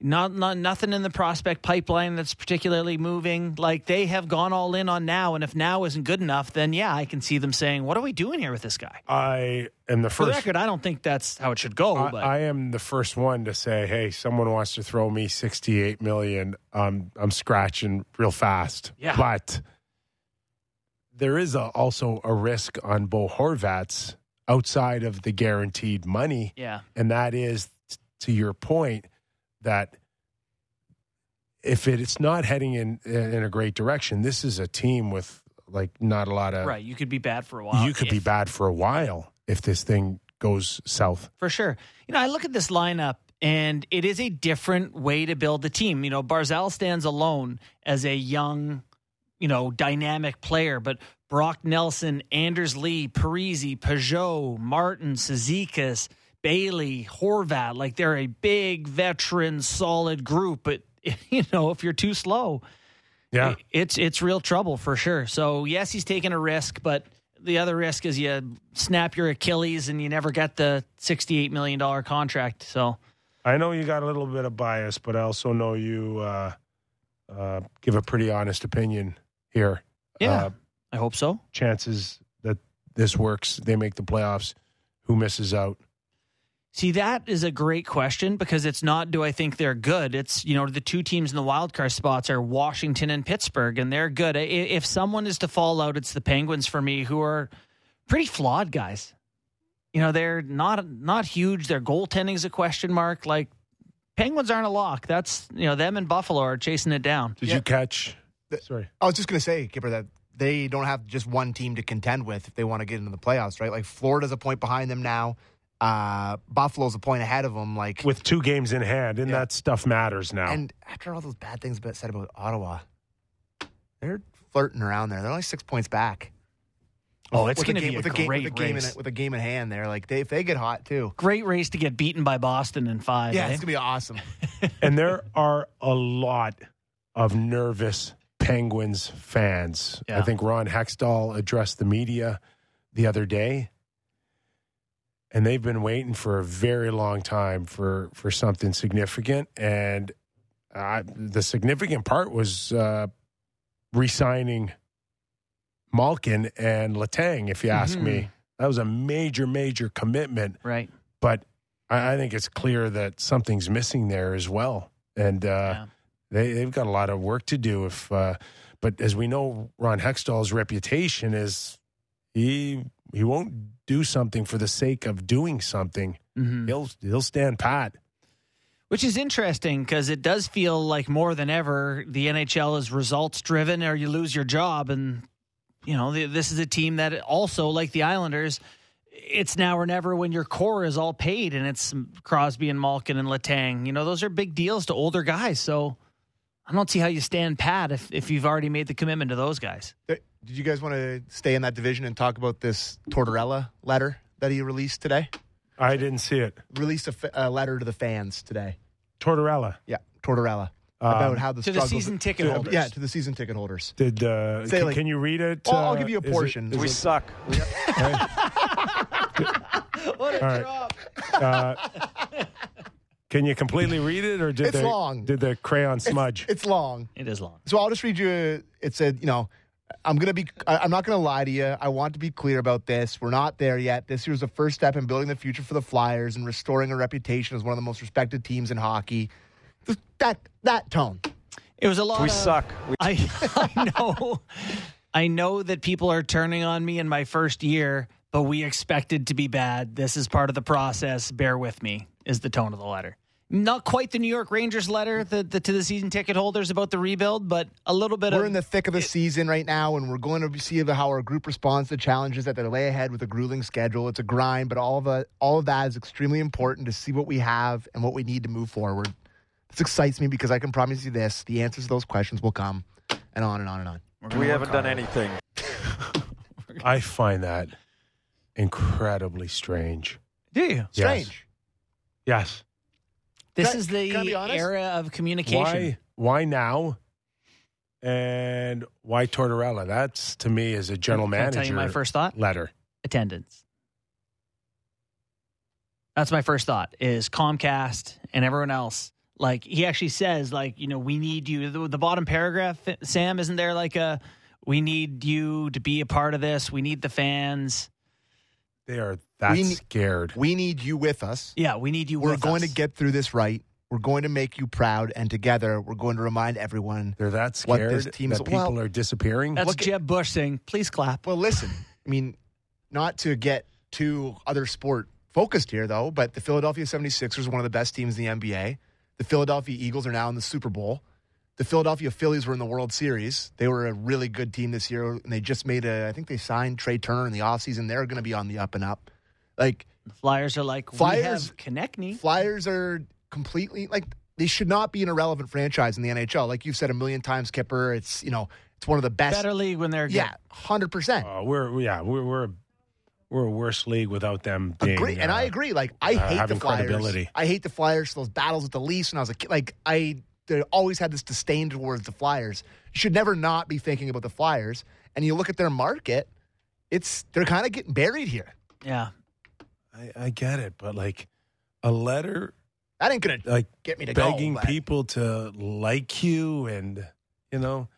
not, not nothing in the prospect pipeline that's particularly moving. Like they have gone all in on now, and if now isn't good enough, then yeah, I can see them saying, "What are we doing here with this guy?" I am the For the first. record, I don't think that's how it should go. I, but I am the first one to say, "Hey, someone wants to throw me sixty-eight million. Um, I'm scratching real fast." Yeah. but there is a, also a risk on Bo Horvat's outside of the guaranteed money, yeah. and that is to your point that if it's not heading in in a great direction, this is a team with like not a lot of Right, you could be bad for a while. You could be bad for a while if this thing goes south. for sure. You know, I look at this lineup, and it is a different way to build the team. You know, Barzal stands alone as a young, you know, dynamic player, but Brock Nelson, Anders Lee, Parise, Pageau, Martin, Cizikas, Bailey, Horvat, like they're a big veteran, solid group. But you know, if you're too slow, Yeah. it's it's real trouble for sure. So yes, he's taking a risk, but the other risk is you snap your Achilles and you never get the sixty-eight million dollar contract. So I know you got a little bit of bias, but I also know you uh, uh, give a pretty honest opinion here. yeah, Uh, I hope so. chances that this works, they make the playoffs. Who misses out? See, that is a great question because it's not do I think they're good? It's, you know, the two teams in the wildcard spots are Washington and Pittsburgh, and they're good. If someone is to fall out, it's the Penguins for me, who are pretty flawed guys. You know, they're not not huge. Their goaltending is a question mark. Like Penguins aren't a lock. That's you know, them and Buffalo are chasing it down. Did Yeah. you catch? The- Sorry. I was just going to say, Kyper, that they don't have just one team to contend with if they want to get into the playoffs, right? Like Florida's a point behind them now. Uh, Buffalo's a point ahead of them. Like, With two games in hand, and Yeah. that stuff matters now. and after all those bad things about- said about Ottawa, they're flirting around there. They're only six points back. Oh, it's going to be a with a game, great with a game in race. with a game in hand. There, like they, if they get hot too. Great race to get beaten by Boston in five. Yeah, eh? it's gonna be awesome. and there are a lot of nervous Penguins fans. Yeah. I think Ron Hextall addressed the media the other day, and they've been waiting for a very long time for for something significant. And uh, the significant part was uh, re-signing Malkin and Letang. If you ask Mhm. me, that was a major, major commitment right. but I, I think it's clear that something's missing there as well, and uh, Yeah. they they've got a lot of work to do. If uh, but as we know, Ron Hextall's reputation is he he won't do something for the sake of doing something. Mhm. He'll he'll stand pat. Which is interesting because it does feel like more than ever the NHL is results driven, or you lose your job. And you know th- this is a team that also, like the Islanders, it's now or never when your core is all paid, and it's Crosby and Malkin and Letang. You know those are big deals to older guys. So I don't see how you stand pat if if you've already made the commitment to those guys. Did you guys want to stay in that division and talk about this Tortorella letter that he released today? I didn't see it. Released a, letter to the fans today. Tortorella Yeah, Tortorella Um, about how the to the struggles- season ticket to- holders. Yeah, to the season ticket holders. did. Uh, Say, can, like- can you read it? I'll- I'll uh, give you a is it- portion. We it- suck. What a All right. Uh, can you completely read it, or did It's the long. did the crayon smudge? It's long. It is long. So I'll just read you. It said, you know, I'm gonna be. I- I'm not gonna lie to you. I want to be clear about this. We're not there yet. This year's the first step in building the future for the Flyers and restoring a reputation as one of the most respected teams in hockey. Just that that tone. It was a lot. We of, suck. We- I I know I know that people are turning on me in my first year, but we expected to be bad. This is part of the process. Bear with me. Is the tone of the letter. Not quite the New York Rangers letter the, the, to the season ticket holders about the rebuild, but a little bit We're of in the thick of the season right now, and we're going to see how our group responds to challenges that they lay ahead with a grueling schedule. It's a grind, but all of the, all of that is extremely important to see what we have and what we need to move forward. This excites me because I can promise you this: the answers to those questions will come, and on and on and on. We haven't done anything. I find that incredibly strange. Do you? Strange. Yes. This Can is the can I be honest? era of communication. Why? Why now? And why Tortorella? That's to me as a general Can I manager. tell you my first thought? letter. attendance. That's my first thought is Comcast and everyone else. Like he actually says, like, you know, we need you. The, the bottom paragraph, Sam, isn't there like a we need you to be a part of this. We need the fans. They are that We ne- scared. We need you with us. Yeah, we need you We're with going us. to get through this right. We're going to make you proud, and together we're going to remind everyone. They're that What scared this team's- that people well- are disappearing. That's Look at- Jeb Bush saying, please clap. Well, listen, I mean, not to get too other sport focused here, though, but the Philadelphia 76ers are one of the best teams in the NBA. The Philadelphia Eagles are now in the Super Bowl. The Philadelphia Phillies were in the World Series. They were a really good team this year, and they just made a, I think they signed Trea Turner in the offseason. They're going to be on the up and up. Like, The Flyers are like, we Flyers- have Konecny. Flyers are completely like they should not be an irrelevant franchise in the NHL. Like you've said a million times, Kyper. It's you know It's one of the best. Better league when they're good. yeah, hundred percent. Uh, we're yeah we're we're we're a worse league without them being. Agree, and uh, I agree. Like I uh, hate the Flyers. I hate the Flyers. Those battles with the Leafs when I was a kid. Like I, they always had this disdain towards the Flyers. You should never not be thinking about the Flyers. And you look at their market, it's they're kind of getting buried here. Yeah. I, I get it, but like a letter That ain't gonna like get me to begging go. people to like you and you know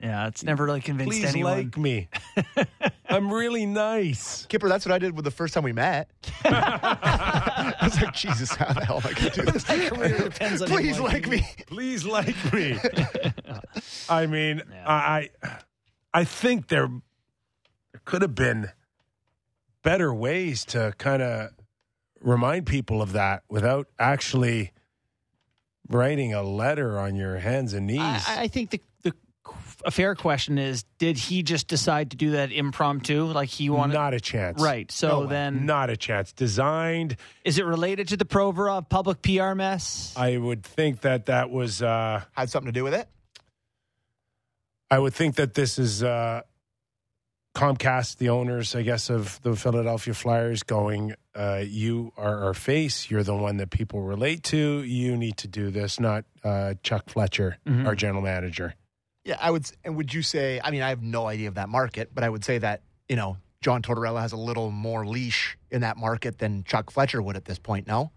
Yeah. It's never really convinced please anyone. like me. I'm really nice. Kyper, that's what I did with the first time we met. I was like, Jesus, how the hell am I going to do this? career depends on Please him like me. Please like me. I mean, Yeah. I I think there there could have been better ways to kind of remind people of that without actually writing a letter on your hands and knees. I, I think the the a fair question is: Did he just decide to do that impromptu, like he wanted? not a chance. right. So No then, not a chance. Designed. is it related to the Provorov public PR mess? I would think that that was. Uh, Had something to do with it? I would think that this is uh, Comcast, the owners, I guess, of the Philadelphia Flyers, going, uh, "You are our face. You're the one that people relate to. You need to do this." Not uh, Chuck Fletcher, Mhm. our general manager. Yeah, I would. And would you say? I mean, I have no idea of that market, but I would say that you know John Tortorella has a little more leash in that market than Chuck Fletcher would at this point. No,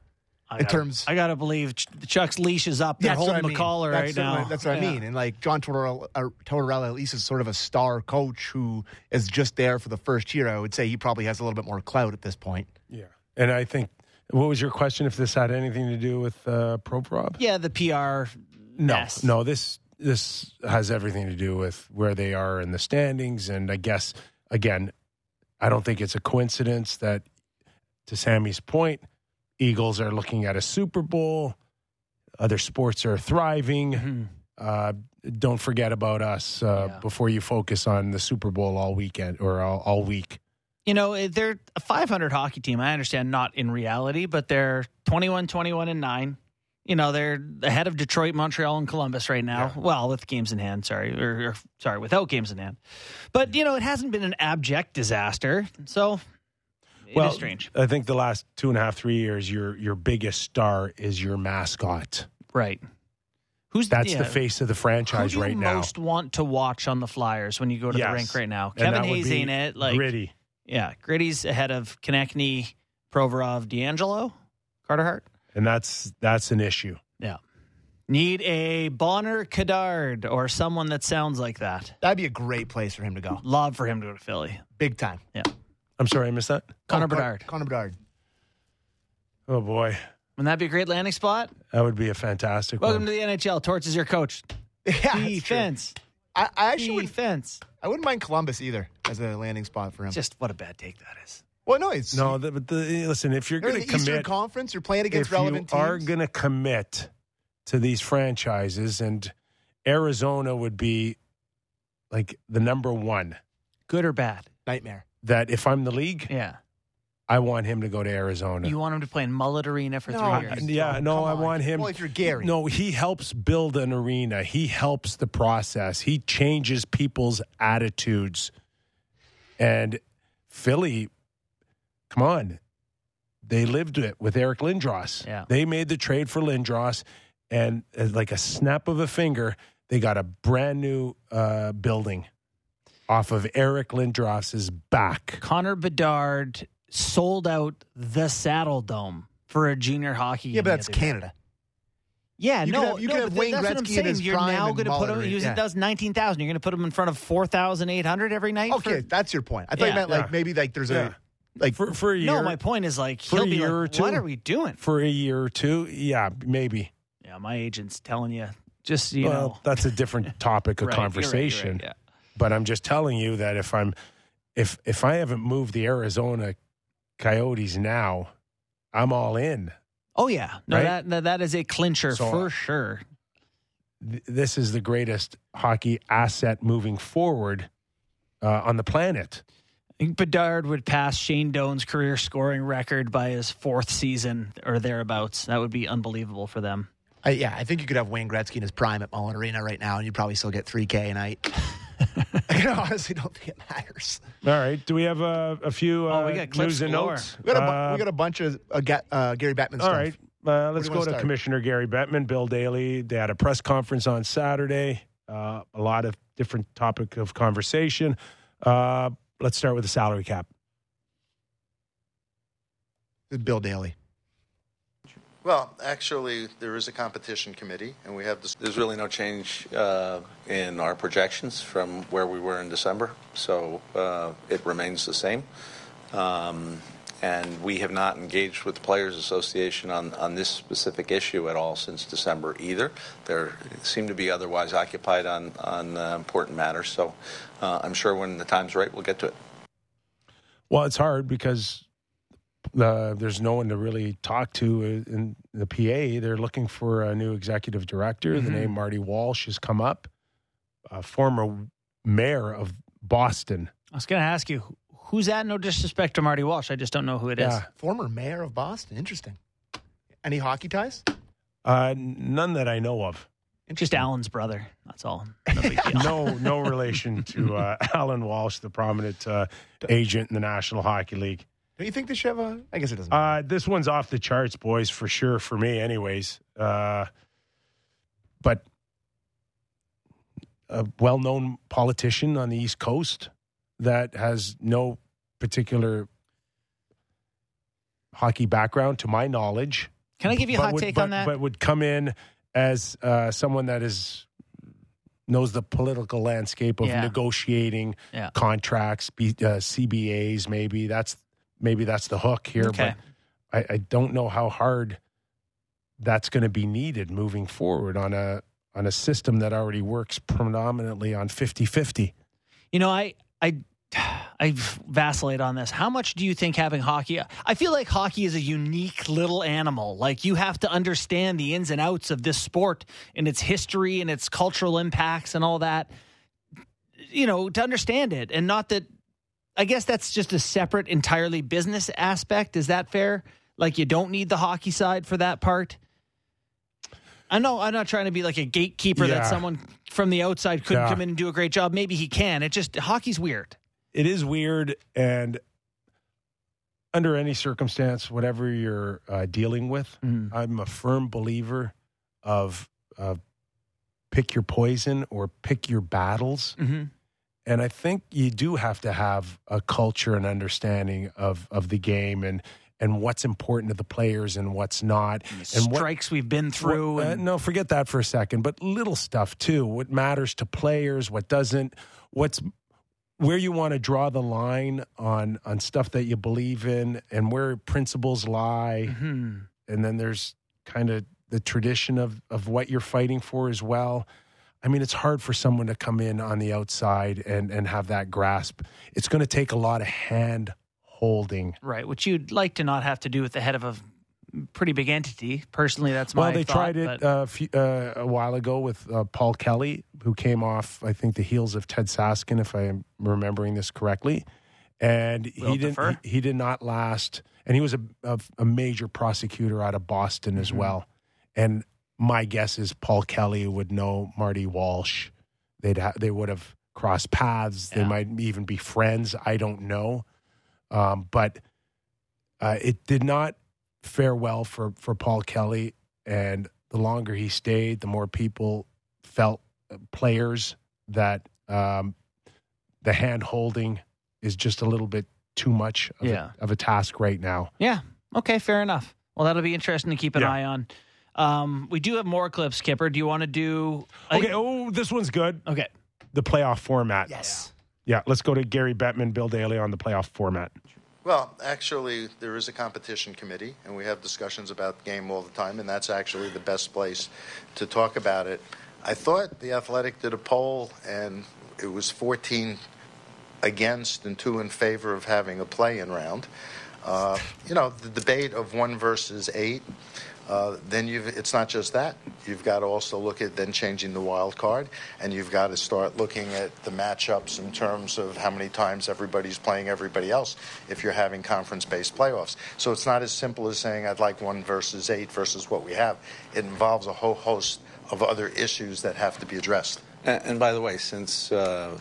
I in gotta- terms- I gotta believe Chuck's leash is up. They're holding I mean. McCaller That's right what I- now. That's what I mean. And like John Tortorella, uh, Tortorella at least is sort of a star coach who is just there for the first year. I would say he probably has a little bit more clout at this point. Yeah, and I think. What was your question? If this had anything to do with uh, Provorov? Yeah, the PR. No, mess. no. This this has everything to do with where they are in the standings, and I guess again, I don't think it's a coincidence that, to Sammy's point, Eagles are looking at a Super Bowl. Other sports are thriving. Mhm. Uh, don't forget about us uh, Yeah. before you focus on the Super Bowl all weekend or all, all week. You know, eh, they're a 500 hockey team. I understand not in reality, but they're 21, 21, and 9. You know, they're ahead of Detroit, Montreal, and Columbus right now. Well, with games in hand, sorry. Or, or sorry, without games in hand. But, you know, it hasn't been an abject disaster. So it is well, strange. I think the last two and a half, three years, your your biggest star is your mascot. Right. Who's That's yeah, the face of the Who franchise right now. most want to watch on the Flyers when you go to Yes. the rink right now? Kevin Hayes ain't it? Like gritty. Yeah, Gritty's ahead of Konecny, Provorov, DeAngelo, Carter Hart. And that's that's an issue. Yeah. Need a Bonner Cadard or someone that sounds like that. That'd be a great place for him to go. Love for him to go to Philly. Big time. Yeah. I'm sorry, I missed that. Connor Oh, Con- Bedard. Connor Bedard. Oh boy, Wouldn't that be a great landing spot? that would be a fantastic Welcome one. to the NHL. Torch is your coach. Yeah. Defense. I, I actually would, Defense. I wouldn't mind Columbus either as a landing spot for him. Just what a bad take that is. Well, no, it's no, the, but the, listen, if you're They're in going the to Eastern commit, Conference. You're playing against if you relevant are teams. going to commit to these franchises, and Arizona would be like the number one. Good or bad? Nightmare. That if I'm the league, Yeah. I want him to go to Arizona. You want him to play in Mullett Arena for No, three I- years. yeah, Oh, no, I on. want him. Well, if you're Gary. No, he helps build an arena. He helps the process. He changes people's attitudes. And Philly, come on, they lived it with Eric Lindros. Yeah. They made the trade for Lindros, and uh, like a snap of a finger, they got a brand new uh, building off of Eric Lindros's back. Connor Bedard sold out the Saddledome for a junior hockey. Yeah, game but that's other day. Canada. Yeah, You no, could have- you no, could have but Wayne that's what I'm Gretzky in saying. his You're now going to put Mullett him. Arena, Use yeah. it does nineteen thousand. You're going to put him in front of four thousand eight hundred every night. Okay, for- that's your point. I thought Yeah. you meant like Yeah. maybe like there's Yeah. a like For, for a year. no, my point is like For he'll a be year or two. what are we doing? for a year or two. Yeah, maybe. Yeah, my agent's telling you. Just you well, know, that's a different topic of Right, you're right, you're right, conversation. yeah. But I'm just telling you that if I'm if if I haven't moved the Arizona Coyotes now, I'm all in. Oh yeah, no, Right? that, that that is a clincher So- for sure. Th- This is the greatest hockey asset moving forward uh, on the planet. I think Bedard would pass Shane Doan's career scoring record by his fourth season or thereabouts. That would be unbelievable for them. I, yeah, I think you could have Wayne Gretzky in his prime at Mullett Arena right now, and you'd probably still get 3K a night. I honestly don't think it matters. All right. Do we have a, a few uh, Oh, we got clips news and galore. notes? We got a, bu- Uh, we got a bunch of uh, Ga- uh, Gary Bettman All stuff. right. Uh, let's go wanna start? Commissioner Gary Bettman, Bill Daly. They had a press conference on Saturday. Uh, a lot of different topic of conversation. Let's start with the salary cap. Bill Daly. Well, actually, there is a competition committee, and we have this. There's really no change uh, in our projections from where we were in December, so uh, it remains the same. Um, and we have not engaged with the Players Association on, on this specific issue at all since December either. They seem to be otherwise occupied on, on uh, important matters, so uh, I'm sure when the time's right, we'll get to it. Well, it's hard because uh, there's no one to really talk to in the PA. They're looking for a new executive director. The Mhm. name Marty Walsh has come up, a former mayor of Boston. I was going to ask you, who's that? No disrespect to Marty Walsh. I just don't know who it is. Yeah. Former mayor of Boston. Interesting. Any hockey ties? Uh, none that I know of. Just Alan's brother. That's all. No no, no relation to uh, Alan Walsh, the prominent uh, agent in the National Hockey League. Do you think they should have a? I guess it doesn't. Uh, this one's off the charts, boys, for sure. For me, anyways. Uh, but a well-known politician on the East Coast that has no particular hockey background, to my knowledge. Can I give you a hot would- take but- on that? But would come in as uh, someone that is knows the political landscape of Yeah. negotiating Yeah. contracts, B, uh, CBAs. Maybe that's maybe that's the hook here. Okay. But I, I don't know how hard that's going to be needed moving forward on a on a system that already works predominantly on 50-50. You know, I I I vacillate on this. How much do you think having hockey? I feel like hockey is a unique little animal. Like you have to understand the ins and outs of this sport and its history and its cultural impacts and all that. You know, to understand it, and not that. I guess that's just a separate, entirely business aspect. Is that fair? Like you don't need the hockey side for that part. I know I'm not trying to be like a gatekeeper Yeah. that someone from the outside couldn't Yeah. come in and do a great job. Maybe he can. It just hockey's weird. It is weird, and under any circumstance, whatever you're uh, dealing with, Mm. I'm a firm believer of uh, pick your poison or pick your battles. Mm-hmm. And I think you do have to have a culture and understanding of, of the game and, and what's important to the players and what's not. And what, Strikes we've been through. what- uh, and, no, forget that for a second. But little stuff too. What matters to players, what doesn't, what's where you want to draw the line on on stuff that you believe in and where principles lie. Mhm. And then there's kind of the tradition of of what you're fighting for as well. I mean, it's hard for someone to come in on the outside and and have that grasp. It's going to take a lot of hand holding. Right, which you'd like to not have to do with the head of a pretty big entity. Personally, that's my well, they thought, tried it uh, uh, a while ago with uh, Paul Kelly, who came off, I think, the heels of Ted Saskin, if I'm remembering this correctly, and he didn't. He, he did not last, and he was a, a, a major prosecutor out of Boston as Mhm. well. And my guess is Paul Kelly would know Marty Walsh. They'd ha- they would have crossed paths. They might even be friends. I don't know, um, but uh, it did not fare well for for Paul Kelly. And the longer he stayed, the more people felt uh, players that um, the hand holding is just a little bit too much of, Yeah. a, of a task right now. yeah, okay, fair enough. Well, that'll be interesting to keep an Yeah. eye on. Um, we do have more clips, Kyper. Do you want to do? I- Okay. Oh, this one's good. okay. The playoff format. yes. Yeah. Yeah, let's go to Gary Bettman, Bill Daly on the playoff format. Well, actually, there is a competition committee, and we have discussions about game all the time, and that's actually the best place to talk about it. I thought the Athletic did a poll, and it was 14 against and two in favor of having a play-in round. Uh, you know, the debate of one versus eight. Uh, then you've, it's not just that. You've got to also look at then changing the wild card, and you've got to start looking at the matchups in terms of how many times everybody's playing everybody else if you're having conference-based playoffs. So it's not as simple as saying I'd like one versus eight versus what we have. It involves a whole host of other issues that have to be addressed. And, and by the way, since uh,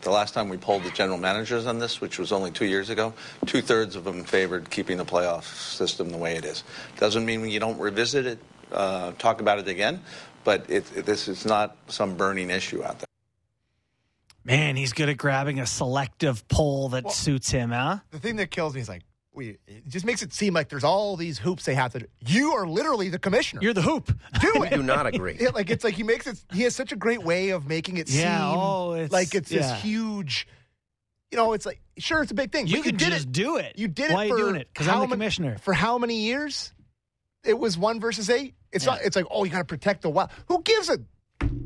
the last time we polled the general managers on this, which was only two years ago, two thirds of them favored keeping the playoff system the way it is. Doesn't mean you don't revisit it, uh, talk about it again, but it, it, this is not some burning issue out there. Man, he's good at grabbing a selective poll that suits him, huh? The thing that kills me is like, we, it just makes it seem like there's all these hoops they have to do. You are literally the commissioner. You're the hoop. Do it. do not agree. Yeah, like it's like he makes it. He has such a great way of making it Yeah, seem oh, it's- like it's yeah. this huge. You know, it's like sure, it's a big thing. You but can did just it. do it. You did Why it are you for doing it? 'Cause I'm how the many- commissioner. For how many years? It was one versus eight. It's Yeah. not. It's like oh, you got to protect the wild. Who gives a?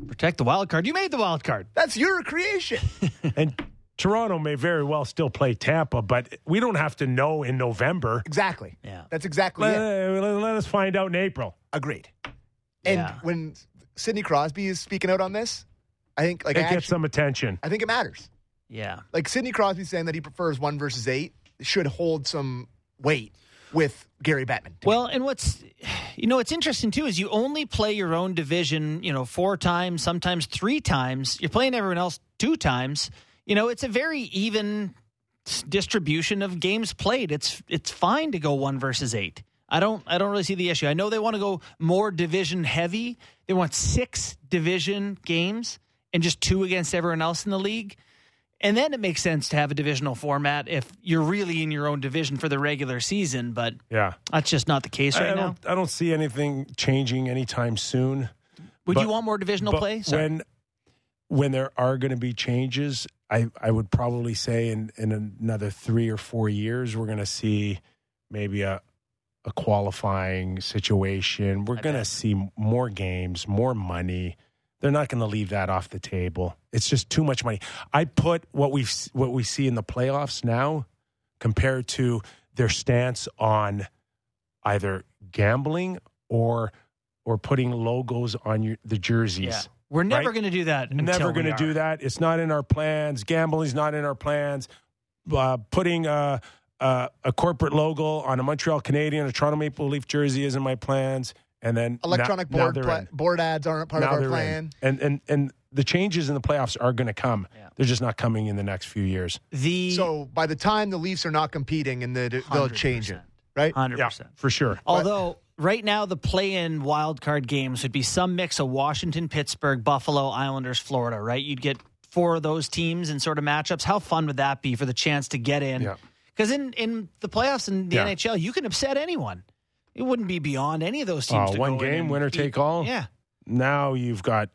Protect the wild card. You made the wild card. That's your creation. And Toronto may very well still play Tampa, but we don't have to know in November. exactly. Yeah. That's exactly Let, it. let- let us find out in April. Agreed. And Yeah. when Sidney Crosby is speaking out on this, I think like It I, gets actually, some attention. I think it matters. Yeah. Like Sidney Crosby saying that he prefers one versus eight should hold some weight with Gary Bettman. to Well, and what's you know what's interesting too is you only play your own division, you know, four times, sometimes three times. You're playing everyone else two times. You know, it's a very even distribution of games played. It's it's fine to go one versus eight. I don't I don't really see the issue. I know they want to go more division heavy. They want six division games and just two against everyone else in the league. And then it makes sense to have a divisional format if you're really in your own division for the regular season, but Yeah. that's just not the case right I now. I don't see anything changing anytime soon. Would but- you want more divisional play? Sorry. When when there are going to be changes, I, I would probably say in, in another three or four years, we're going to see maybe a a qualifying situation. We're going to see more games, more money. They're not going to leave that off the table. It's just too much money. I put what we what we see in the playoffs now compared to their stance on either gambling or or putting logos on your, the jerseys. yeah. We're never right? going to do that. Never going to do that. It's not in our plans. Gambling's not in our plans. Uh, putting a, a, a corporate logo on a Montreal Canadian, a Toronto Maple Leaf jersey is in my plans. And then Electronic now, now board they're pla- board ads aren't part Now of our they're in. plan. And and and the changes in the playoffs are going to come. Yeah. They're just not coming in the next few years. The So by the time the Leafs are not competing, and the, they'll change it, right? Hundred Yeah, percent. for sure. Although right now the play-in wild card games would be some mix of Washington, Pittsburgh, Buffalo, Islanders, Florida. Right? You'd get four of those teams in sort of matchups. How fun would that be for the chance to get in? Yeah. Because in in the playoffs in the Yeah. NHL, you can upset anyone. It wouldn't be beyond any of those teams. Uh, one game, winner beat- take all. Yeah. Now you've got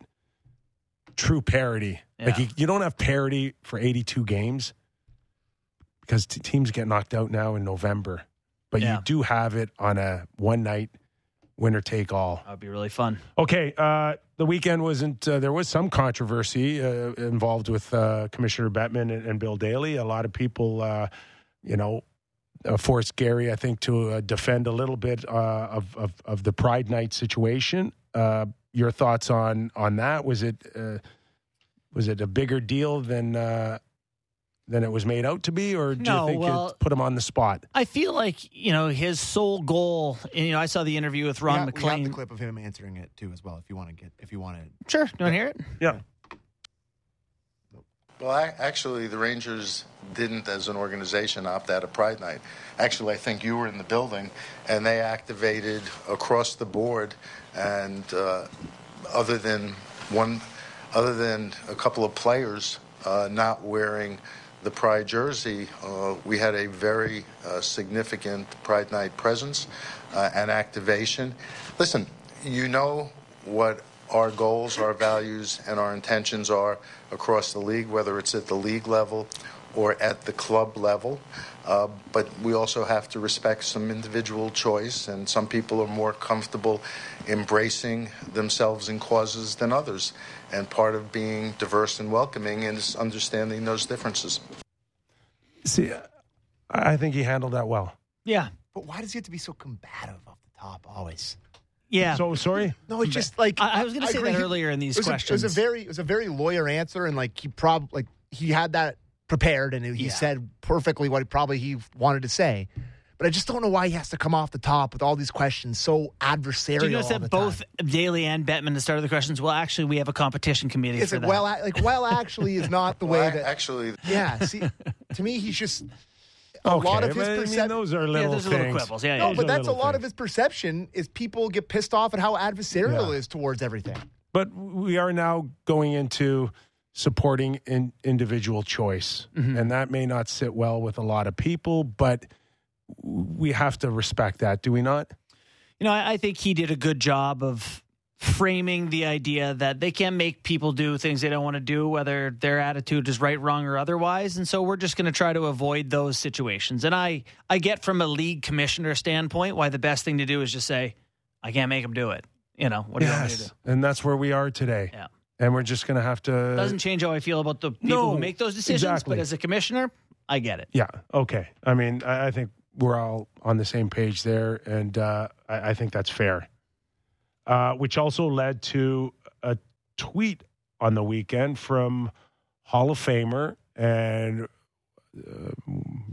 true parity. Like Yeah. you, you don't have parity for 82 games because t- teams get knocked out now in November, but Yeah. you do have it on a one night winner take all. That would be really fun. Okay, uh, the weekend wasn't. Uh, there was some controversy uh, involved with uh, Commissioner Bettman and, and Bill Daly. A lot of people, uh, you know, uh, forced Gary, I think, to uh, defend a little bit uh, of, of of the Pride Night situation. Uh, your thoughts on on that? Was it uh, was it a bigger deal than uh, than it was made out to be, or do No, you think well- it put him on the spot? I feel like you know his sole goal. And, you know, I saw the interview with We Ron got- we got MacLean. the clip of him answering it too, as well. If you want to get, if you want to, Sure, Do you want to hear it? Yeah. Well, I, actually, the Rangers didn't, as an organization, opt out of Pride Night. Actually, I think you were in the building, and they activated across the board. And uh, other than one, other than a couple of players uh, not wearing the Pride jersey, uh, we had a very uh, significant Pride Night presence uh, and activation. Listen, you know what our goals, our values, and our intentions are across the league, whether it's at the league level or at the club level. Uh, but we also have to respect some individual choice, and some people are more comfortable embracing themselves in causes than others. And part of being diverse and welcoming is understanding those differences. See, I I think he handled that well. Yeah, but why does he have to be so combative off the top always? yeah. So sorry. No, it's just like I- I was gonna say agree. that earlier in these it was a- it was a very, it was a very lawyer answer, and like he probably like he had that prepared, and he Yeah. said perfectly what he probably he wanted to say. But I just don't know why he has to come off the top with all these questions so adversarial. Do you notice all that the both time. Daly and Bettman at the start of the questions? Well, actually, we have a competition committee It's for like that. well, like well, actually, is not the way Well, that actually, Yeah, see, to me, he's just a Okay, lot of his but I mean, perception. those are little those are little quibbles. Yeah, no, yeah. but that's a little lot of his perception is people get pissed off at how adversarial Yeah. it is towards everything. But we are now going into supporting in, individual choice, Mm-hmm. and that may not sit well with a lot of people, but we have to respect that, do we not? You know, I, I think he did a good job of framing the idea that they can't make people do things they don't want to do, whether their attitude is right, wrong, or otherwise. And so we're just going to try to avoid those situations. And I, I get from a league commissioner standpoint why the best thing to do is just say, I can't make them do it. You know, what do you want me to do? and that's where we are today. Yeah. And we're just going to have to. Doesn't change how I feel about the people No, who make those decisions, exactly. but as a commissioner, I get it. Yeah. Okay. I mean, I, I think we're all on the same page there, and uh, I, I think that's fair. Uh, which also led to a tweet on the weekend from Hall of Famer and uh,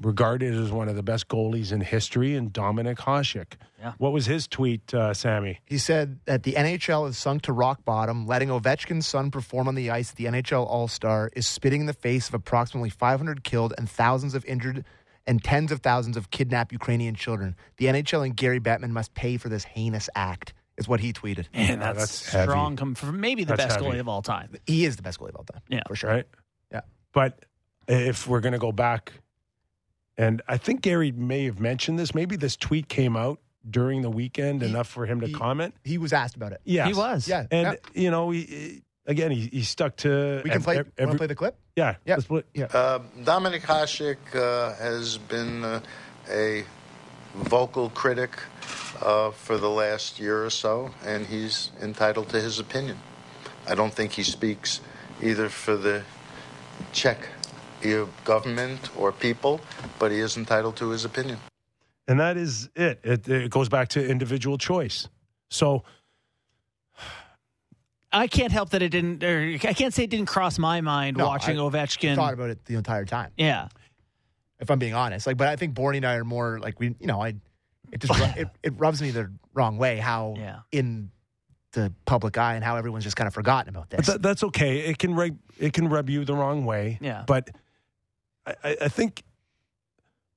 regarded as one of the best goalies in history, and Dominik Hasek. Yeah. What was his tweet, uh, Sammy? He said that the NHL has sunk to rock bottom. Letting Ovechkin's son perform on the ice at the NHL All Star is spitting in the face of approximately 500 killed and thousands of injured and tens of thousands of kidnapped Ukrainian children. The NHL and Gary Bettman must pay for this heinous act, is what he tweeted. Man, Yeah, that's, that's strong. Come from maybe the That's best heavy. goalie of all time. He is the best goalie of all time. Yeah. for sure. Right. Yeah. But if we're going to go back, and I think Gary may have mentioned this, maybe this tweet came out during the weekend He- enough for him to he- comment. He was asked about it. Yeah, He was. Yeah. And, yeah. you know, he, again, he, he stuck to. we can ev- play. ev- wanna every- play the clip? yeah. Yeah. let's play- Yeah. Uh, Dominik Hasek uh, has been uh, a vocal critic uh, for the last year or so, and he's entitled to his opinion. I don't think he speaks either for the Czech government or people, but he is entitled to his opinion. And that is it. it. It goes back to individual choice. So, I can't help that it didn't. Or I can't say it didn't cross my mind No, watching I Ovechkin. Thought about it the entire time. yeah, if I'm being honest. Like, but I think Borny and I are more like we, you know, I, it just it, it rubs me the wrong way how Yeah. in the public eye and how everyone's just kind of forgotten about but this. that, that's okay. It can rub, it can rub you the wrong way. Yeah. But I, I I think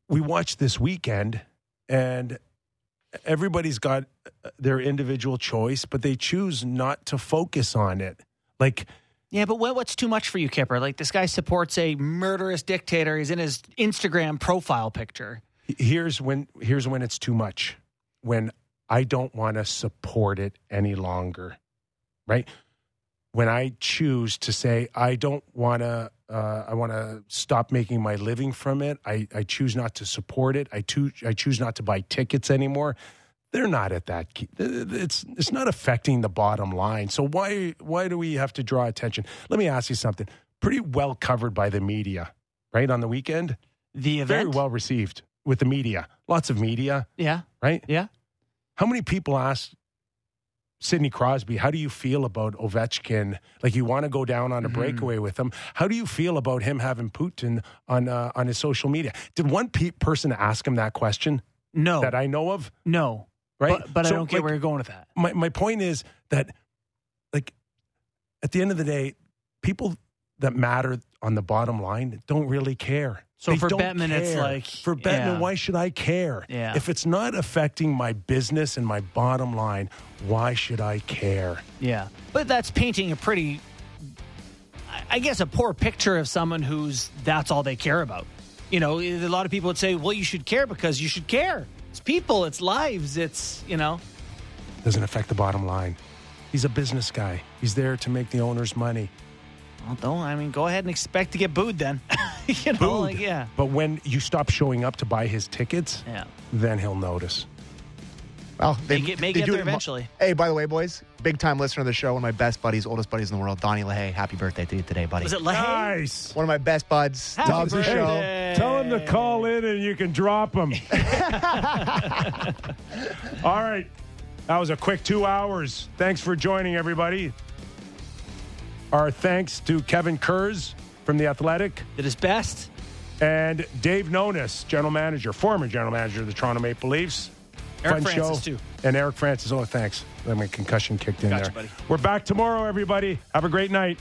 we watched this weekend, and everybody's got uh, their individual choice, but they choose not to focus on it. Like, yeah. But what, what's too much for you, Kyper? Like this guy supports a murderous dictator. He's in his Instagram profile picture. here's when here's when it's too much when i don't want to support it any longer right when i choose to say i don't want to uh, i want to stop making my living from it I, I choose not to support it I, to, I choose not to buy tickets anymore they're not at that key. it's it's not affecting the bottom line so why why do we have to draw attention let me ask you something pretty well covered by the media right on the weekend The event very well received with the media. Lots of media, Yeah. right? Yeah. How many people asked Sidney Crosby, how do you feel about Ovechkin? Like you want to go down on a Mhm. breakaway with him. How do you feel about him having Putin on uh, on his social media? Did one pe- person ask him that question No. that I know of? no. Right? But, but I don't get like, where you're going with that. my my point is that like at the end of the day, people that matter on the bottom line don't really care. So They for don't Bettman, it's like- for Bettman, yeah. why should I care? Yeah. If it's not affecting my business and my bottom line, why should I care? Yeah. But that's painting a pretty, I- I guess, a poor picture of someone who's that's all they care about. You know, a lot of people would say, well, you should care because you should care. It's people, it's lives, it's, you know. Doesn't affect the bottom line. He's a business guy. He's there to make the owners money. Well, don't, I mean, go ahead and expect to get booed then. you know, Booed. like, yeah. But when you stop showing up to buy his tickets, Yeah. then he'll notice. well, May get- may get do there it mo- eventually. Hey, by the way, boys, big time listener of the show, one of my best buddies, oldest buddies in the world, Donnie LaHaye. Happy birthday to you today, buddy. Was it Lahey? Nice. one of my best buds. Happy loves the show. Tell him to call in and you can drop him. All right. That was a quick two hours. Thanks for joining, everybody. Our thanks to Kevin Kurz from The Athletic. Did his best. And Dave Nonis, general manager, former general manager of the Toronto Maple Leafs. Eric Fun Francis, show. too. And Eric Francis. Oh, thanks. Then my concussion kicked in Gotcha, there. buddy. We're back tomorrow, everybody. Have a great night.